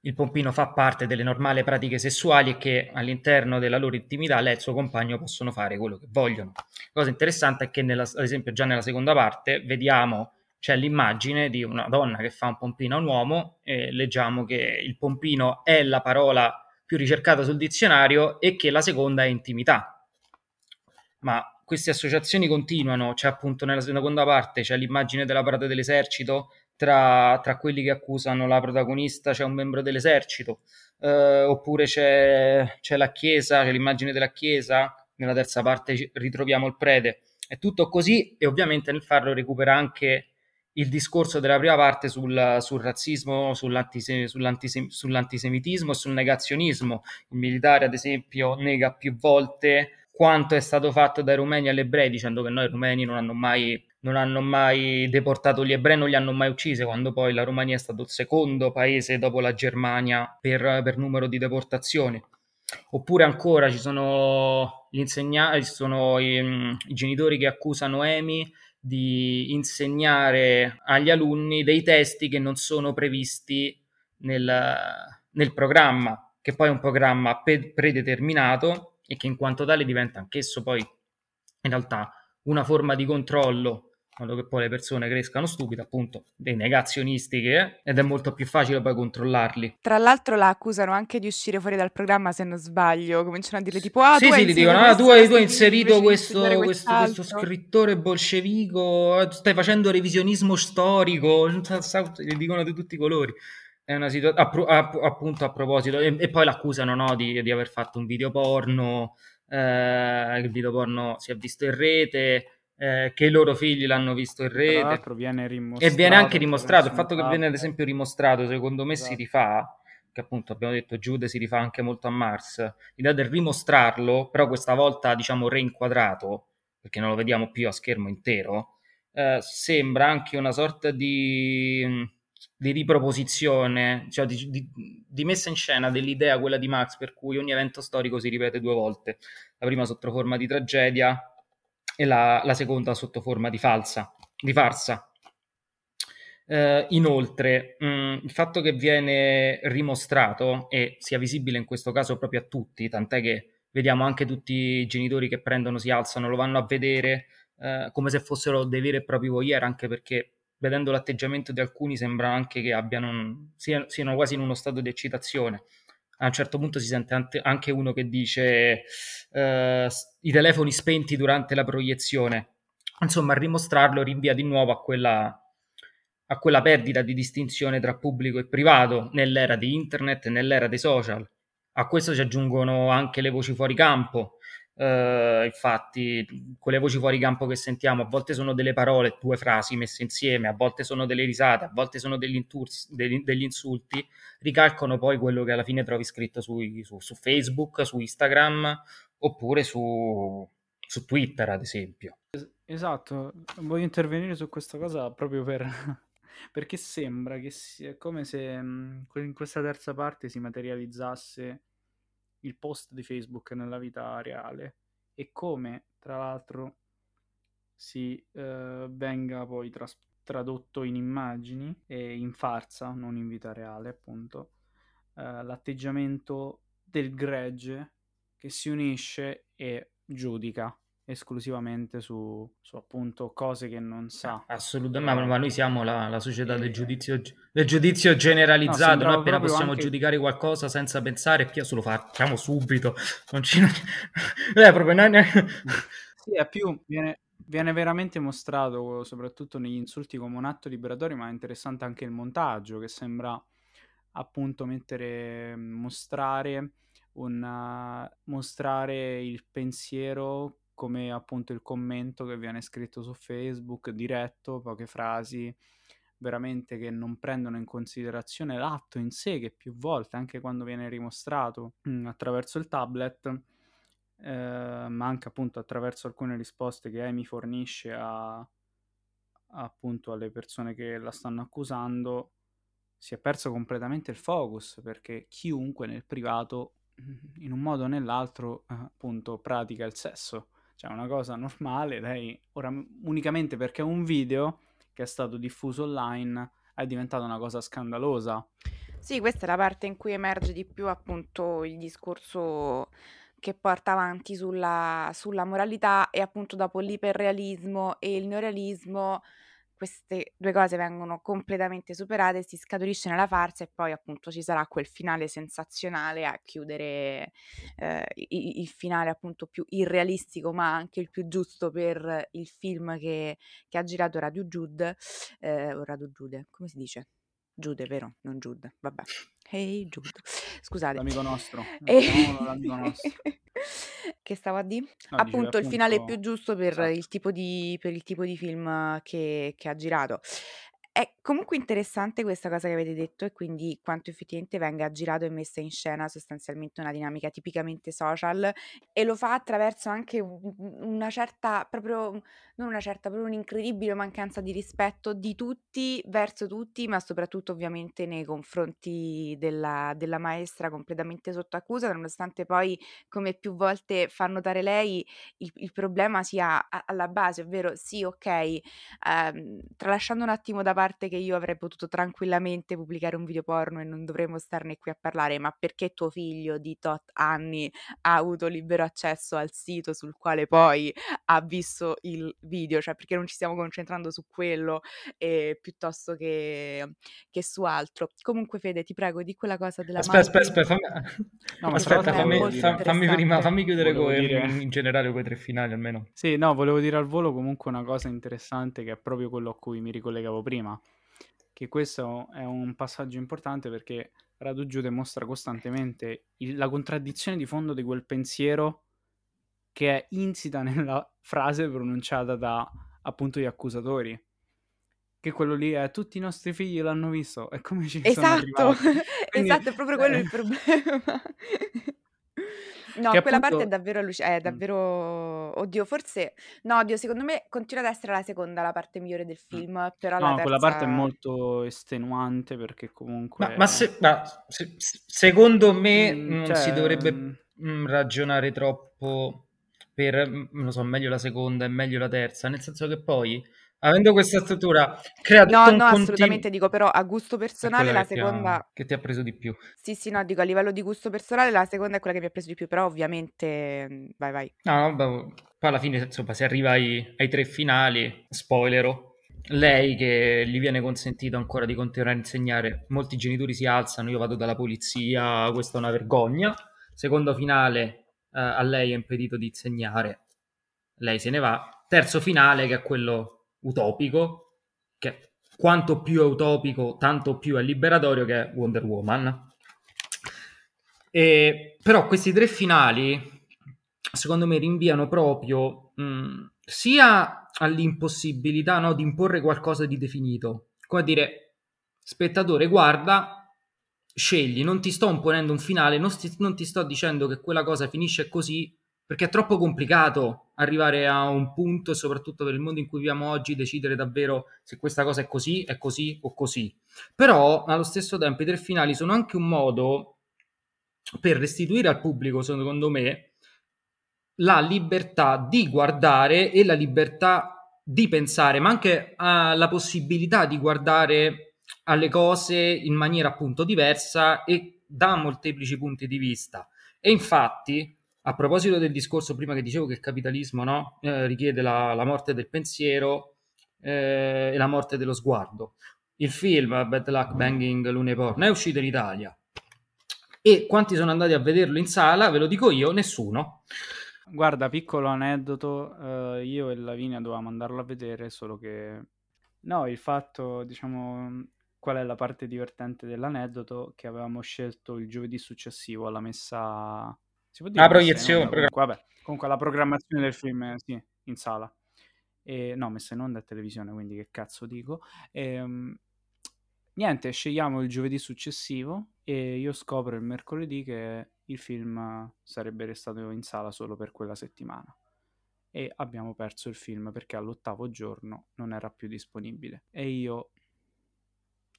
Speaker 3: il pompino fa parte delle normali pratiche sessuali e che all'interno della loro intimità lei e il suo compagno possono fare quello che vogliono. La cosa interessante è che, nella, ad esempio, già nella seconda parte vediamo c'è l'immagine di una donna che fa un pompino a un uomo e leggiamo che il pompino è la parola più ricercata sul dizionario e che la seconda è intimità. Ma queste associazioni continuano, c'è appunto nella seconda parte c'è l'immagine della parata dell'esercito tra, tra, quelli che accusano la protagonista c'è un membro dell'esercito, eh, oppure c'è, c'è, la chiesa, c'è l'immagine della chiesa, nella terza parte ritroviamo il prete. È tutto così e ovviamente nel farlo recupera anche il discorso della prima parte sul, sul razzismo, sull'antisem- sull'antisem- sull'antisemitismo e sul negazionismo. Il militare, ad esempio, nega più volte quanto è stato fatto dai rumeni agli ebrei, dicendo che noi rumeni non hanno mai non hanno mai deportato gli ebrei, non li hanno mai uccisi, quando poi la Romania è stato il secondo paese dopo la Germania per, per numero di deportazioni. Oppure ancora ci sono gli insegnanti, ci sono i, i genitori che accusano Amy di insegnare agli alunni dei testi che non sono previsti nel, nel programma, che poi è un programma pe- predeterminato e che in quanto tale diventa anch'esso poi in realtà una forma di controllo modo che poi le persone crescano stupide, appunto, dei negazionisti che ed è molto più facile poi controllarli.
Speaker 1: Tra l'altro la accusano anche di uscire fuori dal programma se non sbaglio, cominciano a dire tipo ah
Speaker 3: sì,
Speaker 1: tu
Speaker 3: sì, gli dicono ah tu hai, tu hai inserito questo, questo, questo, scrittore bolscevico, stai facendo revisionismo storico, gli dicono di tutti i colori. È una situazione, appunto a proposito, e, e poi l'accusano no, di, di, aver fatto un video porno, eh, il video porno si è visto in rete, eh, che i loro figli l'hanno visto in rete.
Speaker 2: Viene
Speaker 3: e viene anche dimostrato. Il fatto che viene ad esempio dimostrato, secondo me, esatto. si rifà. Che appunto abbiamo detto Giude si rifà anche molto a Mars. L'idea del rimostrarlo, però questa volta diciamo reinquadrato, perché non lo vediamo più a schermo intero, eh, sembra anche una sorta di, di riproposizione, cioè di, di, di, messa in scena dell'idea, quella di Max, per cui ogni evento storico si ripete due volte. La prima sotto forma di tragedia, e la, la seconda sotto forma di, falsa, di farsa. Uh, inoltre, mh, mm, il fatto che viene rimostrato e sia visibile in questo caso proprio a tutti, tant'è che vediamo anche tutti i genitori che prendono, si alzano, lo vanno a vedere uh, come se fossero dei veri e propri voyeur, anche perché vedendo l'atteggiamento di alcuni sembra anche che abbiano, siano, siano quasi in uno stato di eccitazione a un certo punto si sente anche uno che dice uh, i telefoni spenti durante la proiezione. Insomma, rimostrarlo rinvia di nuovo a quella, a quella perdita di distinzione tra pubblico e privato nell'era di internet, nell'era dei social. A questo si aggiungono anche le voci fuori campo. Uh, infatti, quelle voci fuori campo che sentiamo a volte sono delle parole, due frasi messe insieme, a volte sono delle risate, a volte sono degli, intursi, degli, degli insulti, ricalcano poi quello che alla fine trovi scritto su, su, su Facebook, su Instagram oppure su, su Twitter, ad esempio.
Speaker 2: Esatto, voglio intervenire su questa cosa proprio per, perché sembra che sia come se mh, in questa terza parte si materializzasse il post di Facebook nella vita reale e come tra l'altro si eh, venga poi tras- tradotto in immagini e in farsa, non in vita reale appunto, eh, l'atteggiamento del gregge che si unisce e giudica esclusivamente su, su, appunto cose che non sa.
Speaker 3: Assolutamente, ma, noi siamo la, la società del, giudizio, del, giudizio, generalizzato, no, noi appena possiamo anche... giudicare qualcosa senza pensare, più lo facciamo subito. Non ci... eh, proprio
Speaker 2: sì, è più... Viene, viene veramente mostrato, soprattutto negli insulti, come un atto liberatorio, ma è interessante anche il montaggio, che sembra appunto mettere, mostrare, un, mostrare il pensiero come appunto il commento che viene scritto su Facebook, diretto, poche frasi, veramente che non prendono in considerazione l'atto in sé, che più volte, anche quando viene rimostrato mm, attraverso il tablet, eh, ma anche appunto attraverso alcune risposte che Amy fornisce a, appunto alle persone che la stanno accusando, si è perso completamente il focus perché chiunque nel privato mm, in un modo o nell'altro appunto pratica il sesso cioè una cosa normale, lei ora unicamente perché un video che è stato diffuso online è diventata una cosa scandalosa.
Speaker 1: Sì, questa è la parte in cui emerge di più appunto il discorso che porta avanti sulla, sulla moralità e appunto dopo l'iperrealismo e il neorealismo queste due cose vengono completamente superate, si scaturisce nella farsa e poi appunto ci sarà quel finale sensazionale a chiudere eh, il, finale appunto più irrealistico ma anche il più giusto per il film che, che ha girato Radio Jude, eh, o Radio Jude, come si dice? Giude, vero? Non Jude, vabbè. Hey Jude. Scusate.
Speaker 2: L'amico nostro. E... L'amico nostro.
Speaker 1: che stavo a dire? No, appunto, il finale più giusto per, esatto. il, tipo di, per il tipo di film che, che ha girato. È comunque interessante questa cosa che avete detto e quindi quanto effettivamente venga girato e messa in scena sostanzialmente una dinamica tipicamente social e lo fa attraverso anche una certa, proprio, non una certa, proprio un'incredibile mancanza di rispetto di tutti verso tutti, ma soprattutto ovviamente nei confronti della, della maestra completamente sotto accusa, nonostante poi, come più volte fa notare lei, il, il problema sia alla base, ovvero sì, ok, ehm, tralasciando un attimo da parte parte che io avrei potuto tranquillamente pubblicare un video porno e non dovremmo starne qui a parlare, ma perché tuo figlio di tot anni ha avuto libero accesso al sito sul quale poi ha visto il video, cioè perché non ci stiamo concentrando su quello eh, piuttosto che, che, su altro. Comunque Fede, ti prego, di quella cosa della
Speaker 3: Aspetta, aspetta, aspetta, fammi, no, aspetta fammi, fammi, prima, fammi chiudere con, dire... in generale quei tre finali almeno.
Speaker 2: Sì, no, volevo dire al volo comunque una cosa interessante che è proprio quello a cui mi ricollegavo prima che questo è un passaggio importante perché Radu Giude mostra costantemente il, la contraddizione di fondo di quel pensiero che è insita nella frase pronunciata da appunto gli accusatori. Che quello lì è tutti i nostri figli l'hanno visto, è come ci
Speaker 1: esatto,
Speaker 2: sono
Speaker 1: Quindi, esatto, è proprio quello eh... il problema. No, che quella appunto... parte è davvero allucinante, è davvero... Oddio, forse... No, oddio, secondo me continua ad essere la seconda la parte migliore del film, però no, la terza...
Speaker 2: quella parte è molto estenuante perché comunque...
Speaker 3: Ma, ma, se, ma se, secondo me mm, non cioè... si dovrebbe ragionare troppo per, non lo so, meglio la seconda e meglio la terza, nel senso che poi avendo questa struttura crea
Speaker 1: no no continu- assolutamente dico però a gusto personale la seconda
Speaker 3: ha, che ti ha preso di più.
Speaker 1: Sì sì no dico a livello di gusto personale la seconda è quella che mi ha preso di più però ovviamente mm, vai vai.
Speaker 3: No no poi alla fine insomma si arriva ai, ai tre finali spoilero lei che gli viene consentito ancora di continuare a insegnare molti genitori si alzano io vado dalla polizia questa è una vergogna. Secondo finale eh, a lei è impedito di insegnare lei se ne va. Terzo finale che è quello utopico, che quanto più è utopico, tanto più è liberatorio che è Wonder Woman. E, però questi tre finali, secondo me, rinviano proprio mh, sia all'impossibilità no, di imporre qualcosa di definito, come dire, spettatore, guarda, scegli, non ti sto imponendo un finale, non, sti, non ti sto dicendo che quella cosa finisce così, perché è troppo complicato arrivare a un punto soprattutto per il mondo in cui viviamo oggi decidere davvero se questa cosa è così, è così o così. Però allo stesso tempo i tre finali sono anche un modo per restituire al pubblico, secondo me, la libertà di guardare e la libertà di pensare, ma anche uh, la possibilità di guardare alle cose in maniera appunto diversa e da molteplici punti di vista. E infatti, a proposito del discorso prima che dicevo che il capitalismo no, eh, richiede la, la, morte del pensiero eh, e la morte dello sguardo, il film Bad Luck Banging Lune Porno è uscito in Italia e quanti sono andati a vederlo in sala? Ve lo dico io, nessuno.
Speaker 2: Guarda, piccolo aneddoto, eh, io e Lavinia dovevamo andarlo a vedere, solo che... No, il fatto, diciamo, qual è la parte divertente dell'aneddoto? Che avevamo scelto il giovedì successivo alla messa...
Speaker 3: Si? La proiezione.
Speaker 2: Comunque, vabbè, comunque la programmazione del film, sì, in sala. E, no, messa in onda a televisione, quindi che cazzo dico. E, ehm, niente, scegliamo il giovedì successivo e io scopro il mercoledì che il film sarebbe restato in sala solo per quella settimana e abbiamo perso il film perché all'ottavo giorno non era più disponibile e io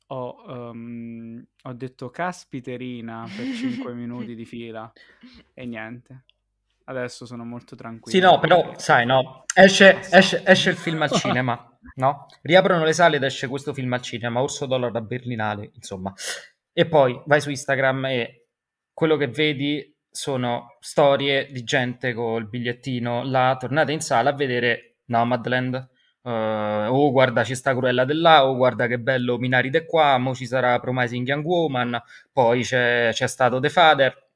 Speaker 2: ho, um, ho detto caspiterina per 5 minuti di fila e niente adesso sono molto tranquillo
Speaker 3: sì no però sai no esce, esce, esce il film al cinema no? Riaprono le sale ed esce questo film al cinema, Orso Dollar da Berlinale, insomma. E poi vai su Instagram e quello che vedi sono storie di gente col bigliettino là, tornate in sala a vedere Nomadland. Uh, oh guarda ci sta Cruella dell'A, oh guarda che bello Minaride qua, mo ci sarà Promising Young Woman, poi c'è, c'è stato The Father,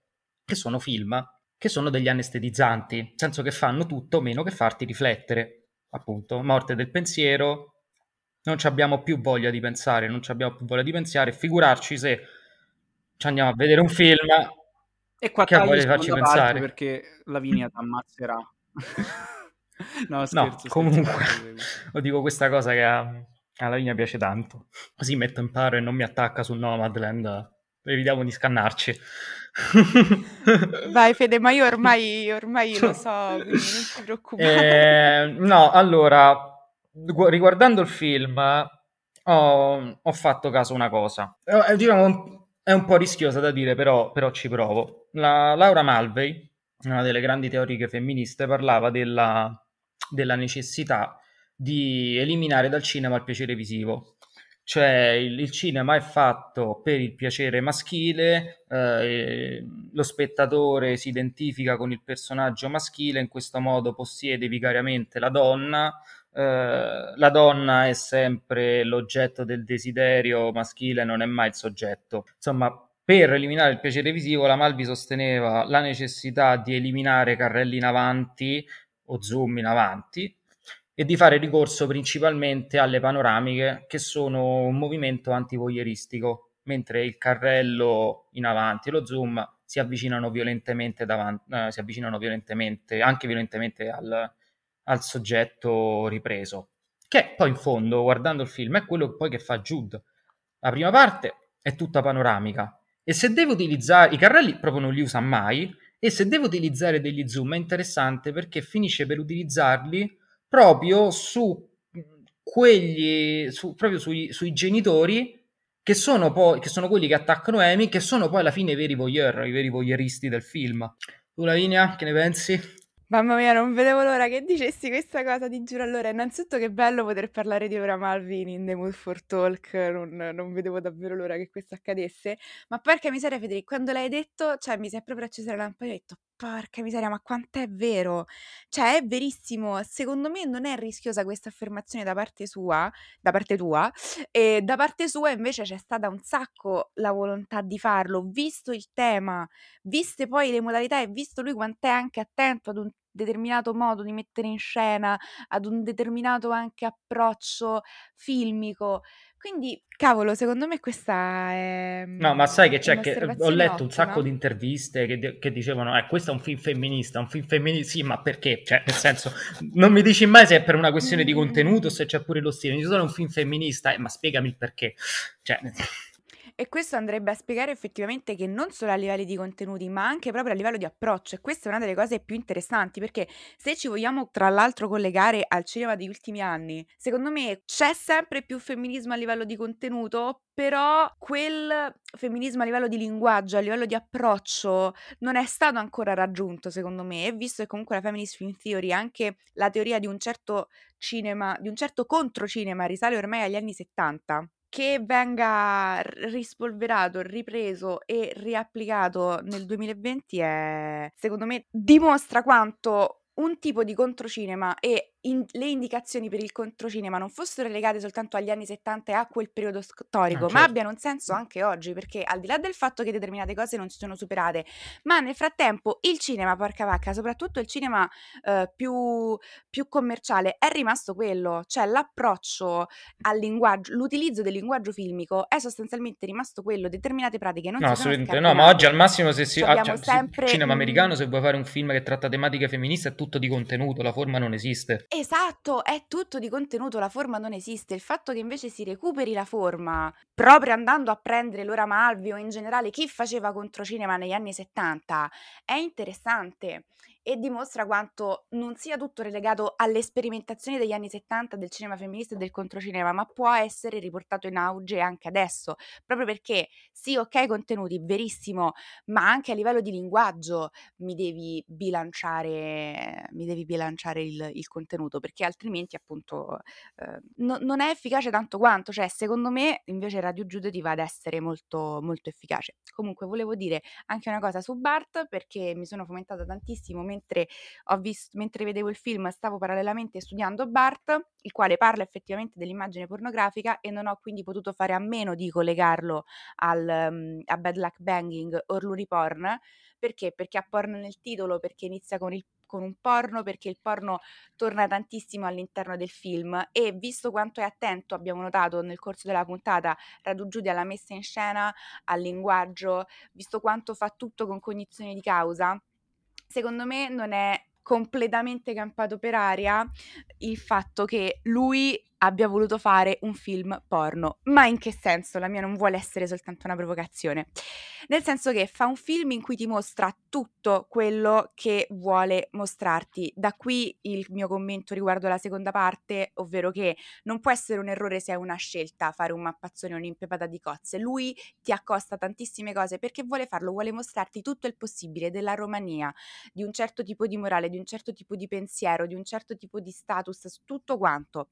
Speaker 3: che sono film che sono degli anestetizzanti, nel senso che fanno tutto meno che farti riflettere appunto, morte del pensiero, non abbiamo più voglia di pensare, non abbiamo più voglia di pensare, figurarci se ci andiamo a vedere un film
Speaker 2: e qua che ha voglia di farci pensare. Perché Lavinia ti ammazzerà.
Speaker 3: no, scherzo, no, comunque, lo dico questa cosa che a, a Lavinia piace tanto, così metto in paro e non mi attacca su Nomadland, evitiamo di scannarci.
Speaker 1: Vai Fede, ma io ormai, ormai lo so, quindi non ti preoccupare.
Speaker 3: Eh, no, allora, riguardando il film, ho, ho fatto caso a una cosa. Eh, diciamo, è un po' rischiosa da dire, però, però ci provo. La Laura Malvey, una delle grandi teoriche femministe, parlava della, della necessità di eliminare dal cinema il piacere visivo cioè il, il, cinema è fatto per il piacere maschile, eh, lo spettatore si identifica con il personaggio maschile, in questo modo possiede vicariamente la donna, eh, la donna è sempre l'oggetto del desiderio maschile, non è mai il soggetto. Insomma, per eliminare il piacere visivo, la Malvi sosteneva la necessità di eliminare carrelli in avanti o zoom in avanti, e di fare ricorso principalmente alle panoramiche che sono un movimento antivoieristico, mentre il carrello in avanti e lo zoom si avvicinano violentemente, davanti, eh, si avvicinano violentemente anche violentemente al, al, soggetto ripreso. Che poi in fondo, guardando il film, è quello poi che fa Jude. La prima parte è tutta panoramica e se devo utilizzare i carrelli proprio non li usa mai e se devo utilizzare degli zoom è interessante perché finisce per utilizzarli proprio su quegli, su, proprio sui, sui genitori che sono, poi, che sono quelli che attaccano Amy, che sono poi alla fine i veri voyeur, i veri voyeuristi del film. Tu Lavinia, che ne pensi?
Speaker 1: Mamma mia, non vedevo l'ora che dicessi questa cosa, ti giuro. Allora, innanzitutto che bello poter parlare di Ora Malvin in The Mood for Talk, non, non vedevo davvero l'ora che questo accadesse. Ma porca miseria, Federico, quando l'hai detto, cioè mi si è proprio accesa la lampada e ho detto, porca miseria, ma quant'è vero? Cioè, è verissimo. Secondo me non è rischiosa questa affermazione da parte sua, da parte tua, e da parte sua invece c'è stata un sacco la volontà di farlo, visto il tema, viste poi le modalità e visto lui quant'è anche attento ad un determinato modo di mettere in scena, ad un determinato anche approccio filmico. Quindi, cavolo, secondo me questa è
Speaker 3: No, ma sai che c'è che ho letto un sacco
Speaker 1: ottima.
Speaker 3: di interviste che, che dicevano, eh, questo è un film femminista, un film femminista, sì, ma perché? Cioè, nel senso, non mi dici mai se è per una questione di
Speaker 1: Mm, mm, mm.
Speaker 3: contenuto o se c'è pure lo stile, mi dici solo un film femminista, eh, ma spiegami il perché. Cioè,
Speaker 1: E questo andrebbe a spiegare effettivamente che non solo a livelli di contenuti, ma anche proprio a livello di approccio. E questa è una delle cose più interessanti, perché se ci vogliamo tra l'altro collegare al cinema degli ultimi anni, secondo me c'è sempre più femminismo a livello di contenuto, però quel femminismo a livello di linguaggio, a livello di approccio, non è stato ancora raggiunto, secondo me. Visto che comunque la Feminist Film Theory, anche la teoria di un certo cinema, di un certo controcinema, risale ormai agli anni 70 che venga rispolverato, ripreso e riapplicato nel 2020 è, secondo me, dimostra quanto un tipo di controcinema e in- le indicazioni per il controcinema non fossero legate soltanto agli anni 70 e a quel periodo storico,
Speaker 3: Ah,
Speaker 1: ma
Speaker 3: certo.
Speaker 1: abbiano un senso anche oggi, perché al di là del fatto che determinate cose non si sono superate, ma nel frattempo il cinema, porca vacca, soprattutto il cinema eh, più, più commerciale, è rimasto quello, cioè l'approccio al linguaggio, l'utilizzo del linguaggio filmico è sostanzialmente rimasto quello, determinate pratiche non
Speaker 3: No,
Speaker 1: si sono
Speaker 3: assolutamente no, ma oggi al massimo se si... Ah, cioè,
Speaker 1: sempre
Speaker 3: cinema americano, se vuoi fare un film che tratta tematiche femministe, è tutto di contenuto, la forma non esiste.
Speaker 1: Esatto, è tutto di contenuto, la forma non esiste. Il fatto che invece si recuperi la forma, proprio andando a prendere Laura Malvi o in generale chi faceva controcinema negli anni 70, è interessante e dimostra quanto non sia tutto relegato alle sperimentazioni degli anni 70 del cinema femminista e del controcinema, ma può essere riportato in auge anche adesso, proprio perché sì, ok, contenuti, verissimo, ma anche a livello di linguaggio mi devi bilanciare, mi devi bilanciare il, il contenuto, perché altrimenti appunto eh, no- non è efficace tanto quanto, cioè secondo me invece Radio Giudice va ad essere molto, molto efficace. Comunque volevo dire anche una cosa su Bart, perché mi sono fomentata tantissimo mentre visto, mentre vedevo il film, stavo parallelamente studiando Bart, il quale parla effettivamente dell'immagine pornografica e non ho quindi potuto fare a meno di collegarlo al, um, a Bad Luck Banging o Luriporn. Perché? Perché ha porno nel titolo, perché inizia con, il, con un porno, perché il porno torna tantissimo all'interno del film. E visto quanto è attento, abbiamo notato nel corso della puntata, Radu Giudi alla messa in scena, al linguaggio, visto quanto fa tutto con cognizione di causa, secondo me non è completamente campato per aria il fatto che lui abbia voluto fare un film porno. Ma in che senso? La mia non vuole essere soltanto una provocazione. Nel senso che fa un film in cui ti mostra tutto quello che vuole mostrarti. Da qui il mio commento riguardo alla seconda parte, ovvero che non può essere un errore se è una scelta fare un mappazzone o un'impepata di cozze. Lui ti accosta tantissime cose perché vuole farlo, vuole mostrarti tutto il possibile della Romania, di un certo tipo di morale, di un certo tipo di pensiero, di un certo tipo di status, tutto quanto.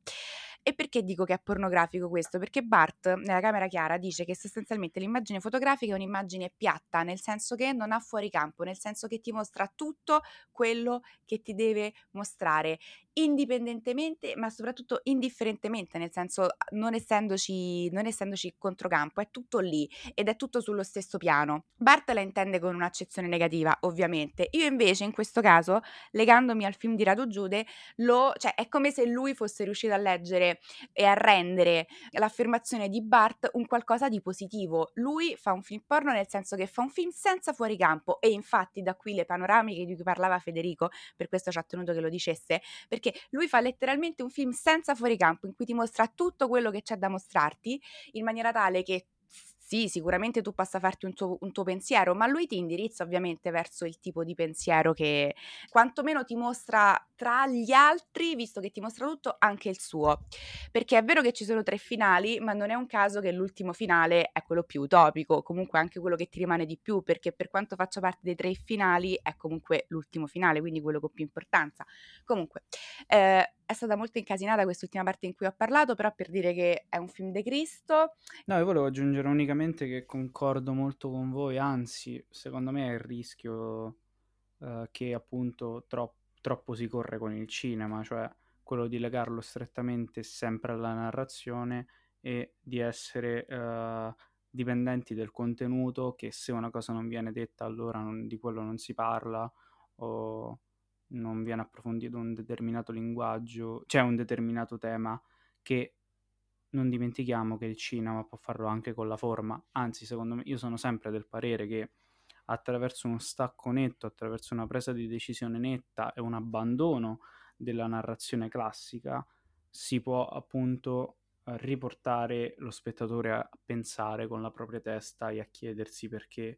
Speaker 1: E perché dico che è pornografico questo? Perché Bart, nella camera chiara, dice che sostanzialmente l'immagine fotografica è un'immagine piatta, nel senso che non ha fuori campo, nel senso che ti mostra tutto quello che ti deve mostrare, indipendentemente, ma soprattutto indifferentemente, nel senso non essendoci, non essendoci controcampo, è tutto lì ed è tutto sullo stesso piano. Bart la intende con un'accezione negativa, ovviamente. Io invece, in questo caso, legandomi al film di Radu Giude, lo, cioè, è come se lui fosse riuscito a leggere e a rendere l'affermazione di Bart un qualcosa di positivo. Lui fa un film porno nel senso che fa un film senza fuoricampo e infatti da qui le panoramiche di cui parlava Federico, per questo ci ha tenuto che lo dicesse, perché lui fa letteralmente un film senza fuoricampo in cui ti mostra tutto quello che c'è da mostrarti in maniera tale che sì, sicuramente tu possa farti un tuo, un tuo, pensiero, ma lui ti indirizza ovviamente verso il tipo di pensiero che quantomeno ti mostra tra gli altri, visto che ti mostra tutto, anche il suo. Perché è vero che ci sono tre finali, ma non è un caso che l'ultimo finale è quello più utopico, comunque anche quello che ti rimane di più, perché per quanto faccia parte dei tre finali è comunque l'ultimo finale, quindi quello con più importanza. Comunque, eh, è stata molto incasinata quest'ultima parte in cui ho parlato, però per dire che è un film de Cristo.
Speaker 2: No, io volevo aggiungere unicamente che concordo molto con voi, anzi, secondo me è il rischio uh, che appunto tro- troppo si corre con il cinema, cioè quello di legarlo strettamente sempre alla narrazione e di essere uh, dipendenti del contenuto, che se una cosa non viene detta allora non, di quello non si parla, o non viene approfondito un determinato linguaggio, cioè un determinato tema che non dimentichiamo che il cinema può farlo anche con la forma, anzi secondo me io sono sempre del parere che attraverso uno stacco netto, attraverso una presa di decisione netta e un abbandono della narrazione classica, si può appunto riportare lo spettatore a pensare con la propria testa e a chiedersi perché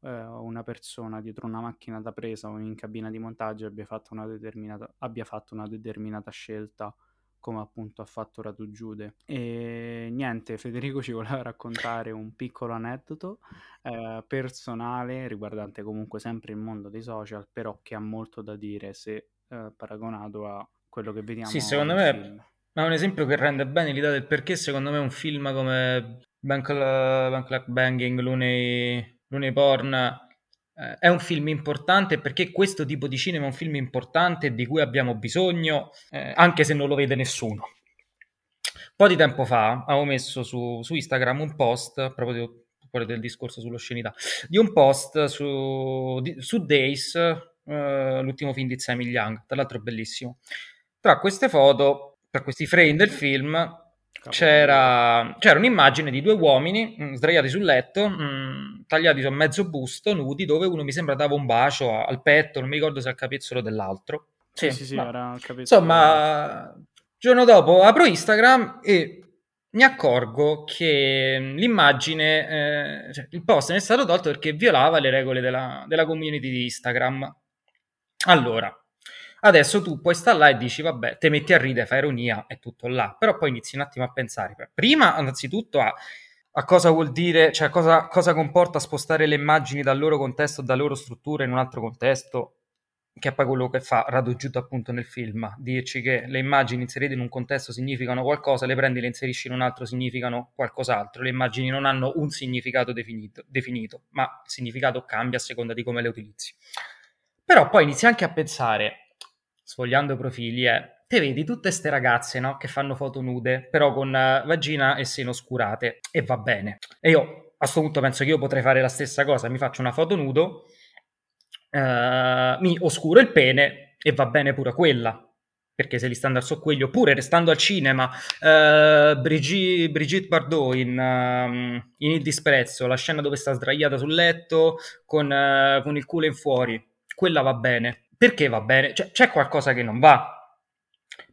Speaker 2: eh, una persona dietro una macchina da presa o in cabina di montaggio abbia fatto una determinata, abbia fatto una determinata scelta come appunto ha fatto Radu Giude. E niente, Federico ci voleva raccontare un piccolo aneddoto eh, personale riguardante comunque sempre il mondo dei social, però che ha molto da dire se eh, paragonato a quello che vediamo.
Speaker 3: Sì, secondo me film. è un esempio che rende bene l'idea del perché secondo me un film come Bank, Bank Banging, Looney, Looney Porn eh, è un film importante perché questo tipo di cinema è un film importante di cui abbiamo bisogno, eh, anche se non lo vede nessuno. Un po' di tempo fa avevo messo su, su Instagram un post, proprio del discorso sull'oscenità, di un post su, di, su Days, eh, l'ultimo film di Sammy Young, tra l'altro bellissimo. Tra queste foto, tra questi frame del film, c'era, c'era, un'immagine di due uomini mh, mm, sdraiati sul letto, mh, mm, tagliati su mezzo busto, nudi, dove uno mi sembra dava un bacio a, al petto, non mi ricordo se al capezzolo dell'altro.
Speaker 2: Sì, sì, sì, ma, era
Speaker 3: il capezzolo. Insomma, giorno dopo apro Instagram e mi accorgo che l'immagine, eh, cioè il post ne è stato tolto perché violava le regole della, della community di Instagram. Allora, Adesso tu puoi stare là e dici, vabbè, te metti a ridere, fai ironia, è tutto là. Però poi inizi un attimo a pensare. Prima, innanzitutto, a, a cosa vuol dire, cioè cosa, cosa, comporta spostare le immagini dal loro contesto, dalla loro struttura in un altro contesto, che è poi quello che fa Rado appunto nel film, dirci che le immagini inserite in un contesto significano qualcosa, le prendi e le inserisci in un altro significano qualcos'altro. Le immagini non hanno un significato definito, definito ma il significato cambia a seconda di come le utilizzi. Però poi inizi anche a pensare sfogliando profili è te vedi tutte queste ragazze no, che fanno foto nude, però con uh, vagina e seno oscurate, e va bene. E io a questo punto penso che io potrei fare la stessa cosa, mi faccio una foto nudo, uh, mi oscuro il pene e va bene pure quella. Perché se li standard sono quelli, oppure restando al cinema, uh, Brigitte, Brigitte Bardot in, uh, in, Il disprezzo, la scena dove sta sdraiata sul letto con, con il culo in fuori, quella va bene perché va bene? Cioè, c'è qualcosa che non va.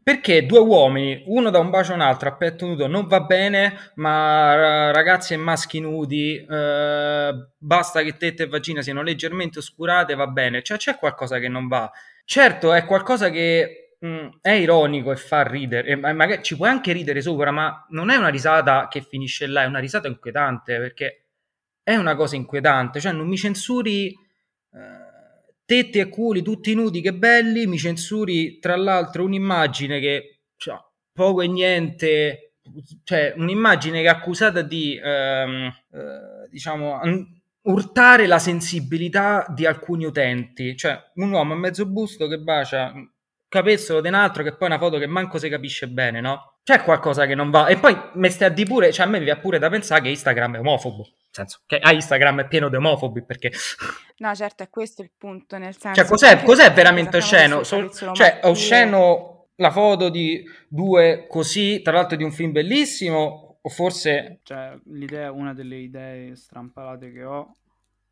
Speaker 3: Perché due uomini, uno da un bacio a un altro a petto nudo, non va bene, ma ragazzi e maschi nudi, eh, basta che tette e vagina siano leggermente oscurate, va bene. Cioè, c'è qualcosa che non va. Certo, è qualcosa che mh, mm, è ironico e fa ridere, e magari ci puoi anche ridere sopra, ma non è una risata che finisce là, è una risata inquietante, perché è una cosa inquietante. Cioè, non mi censuri... Eh, tette e culi tutti nudi, che belli, mi censuri tra l'altro un'immagine che cioè, poco e niente, cioè un'immagine che è accusata di, ehm, eh, diciamo, urtare la sensibilità di alcuni utenti, cioè un uomo a mezzo busto che bacia capezzolo di un altro che poi è una foto che manco si capisce bene, no? C'è qualcosa che non va. E poi mi stai a di pure, cioè a me mi viene pure da pensare che Instagram è omofobo senso che a Instagram è pieno di omofobi perché...
Speaker 1: No, certo, è questo il punto, nel
Speaker 3: senso... Cioè, cos'è, cos'è veramente osceno? So, cioè, è osceno la foto di due così, tra l'altro di un film bellissimo, o forse...
Speaker 2: Cioè, l'idea, una delle idee strampalate che ho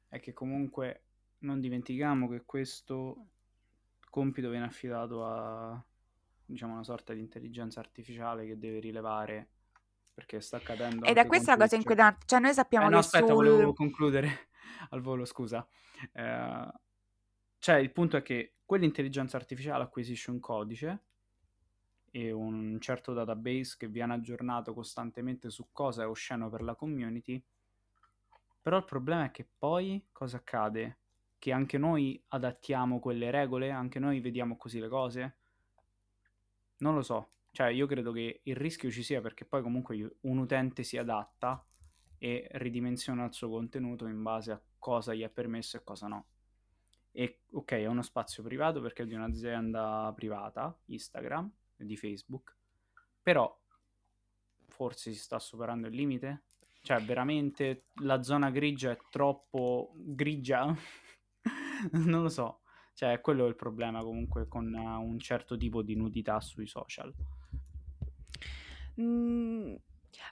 Speaker 2: è che comunque non dimentichiamo che questo compito viene affidato a, diciamo, una sorta di intelligenza artificiale che deve rilevare perché sta accadendo.
Speaker 1: Ed è questa la cosa inquietante. Cioè, noi sappiamo
Speaker 2: eh,
Speaker 1: no,
Speaker 2: che aspetta,
Speaker 1: sul...
Speaker 2: volevo concludere al volo, scusa. Eh, cioè, il punto è che quell'intelligenza artificiale acquisisce un codice e un certo database che viene aggiornato costantemente su cosa è osceno per la community. Però il problema è che poi cosa accade? Che anche noi adattiamo quelle regole, anche noi vediamo così le cose? Non lo so. Cioè, io credo che il rischio ci sia perché poi comunque un utente si adatta e ridimensiona il suo contenuto in base a cosa gli è permesso e cosa no. E ok, è uno spazio privato perché è di un'azienda privata, Instagram, di Facebook, però forse si sta superando il limite? Cioè, veramente la zona grigia è troppo grigia? non lo so. Cioè, quello è il problema comunque con un certo tipo di nudità sui social.
Speaker 1: Mm,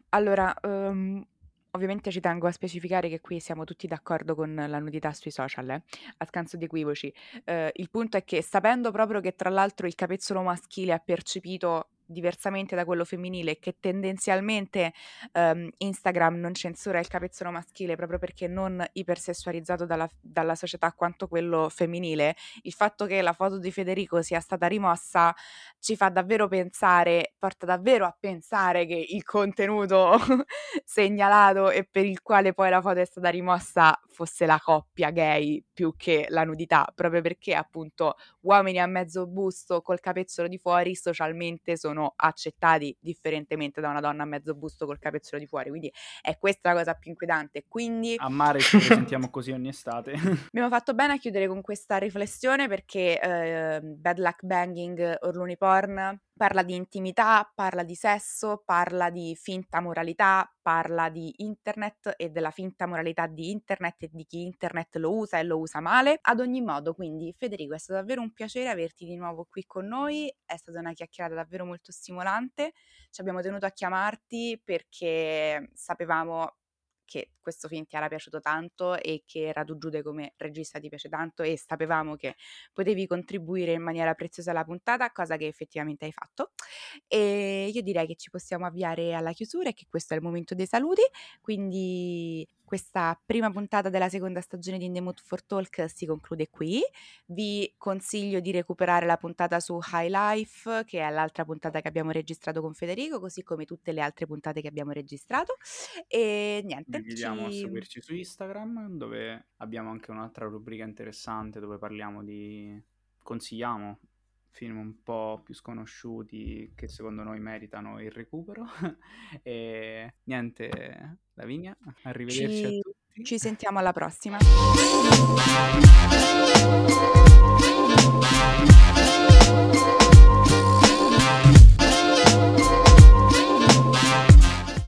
Speaker 1: allora, um, ovviamente ci tengo a specificare che qui siamo tutti d'accordo con la nudità sui social, eh? a scanso di equivoci. Uh, il punto è che sapendo proprio che tra l'altro il capezzolo maschile ha percepito diversamente da quello femminile che tendenzialmente um, Instagram non censura il capezzolo maschile proprio perché non ipersessualizzato dalla, dalla, società quanto quello femminile, il fatto che la foto di Federico sia stata rimossa ci fa davvero pensare, porta davvero a pensare che il contenuto segnalato e per il quale poi la foto è stata rimossa fosse la coppia gay più che la nudità, proprio perché appunto uomini a mezzo busto col capezzolo di fuori socialmente sono sono accettati differentemente da una donna a mezzo busto col capezzolo di fuori. Quindi è questa la cosa più inquietante. Quindi...
Speaker 2: A mare ci presentiamo così ogni estate.
Speaker 1: Abbiamo fatto bene a chiudere con questa riflessione perché eh, Bad Luck Banging, Orluni Porn parla di intimità, parla di sesso, parla di finta moralità, parla di internet e della finta moralità di internet e di chi internet lo usa e lo usa male. Ad ogni modo, quindi Federico, è stato davvero un piacere averti di nuovo qui con noi, è stata una chiacchierata davvero molto stimolante. Ci abbiamo tenuto a chiamarti perché sapevamo che questo film ti era piaciuto tanto e che Radu Giude come regista ti piace tanto e sapevamo che potevi contribuire in maniera preziosa alla puntata, cosa che effettivamente hai fatto. E io direi che ci possiamo avviare alla chiusura e che questo è il momento dei saluti, quindi questa prima puntata della seconda stagione di In the Mood for Talk si conclude qui. Vi consiglio di recuperare la puntata su High Life, che è l'altra puntata che abbiamo registrato con Federico, così come tutte le altre puntate che abbiamo registrato. E niente.
Speaker 2: Vi invitiamo ci... a seguirci su Instagram, dove abbiamo anche un'altra rubrica interessante dove parliamo di. consigliamo film un po' più sconosciuti che secondo noi meritano il recupero. e niente, Lavinia, arrivederci ci, a tutti.
Speaker 1: Ci sentiamo alla prossima.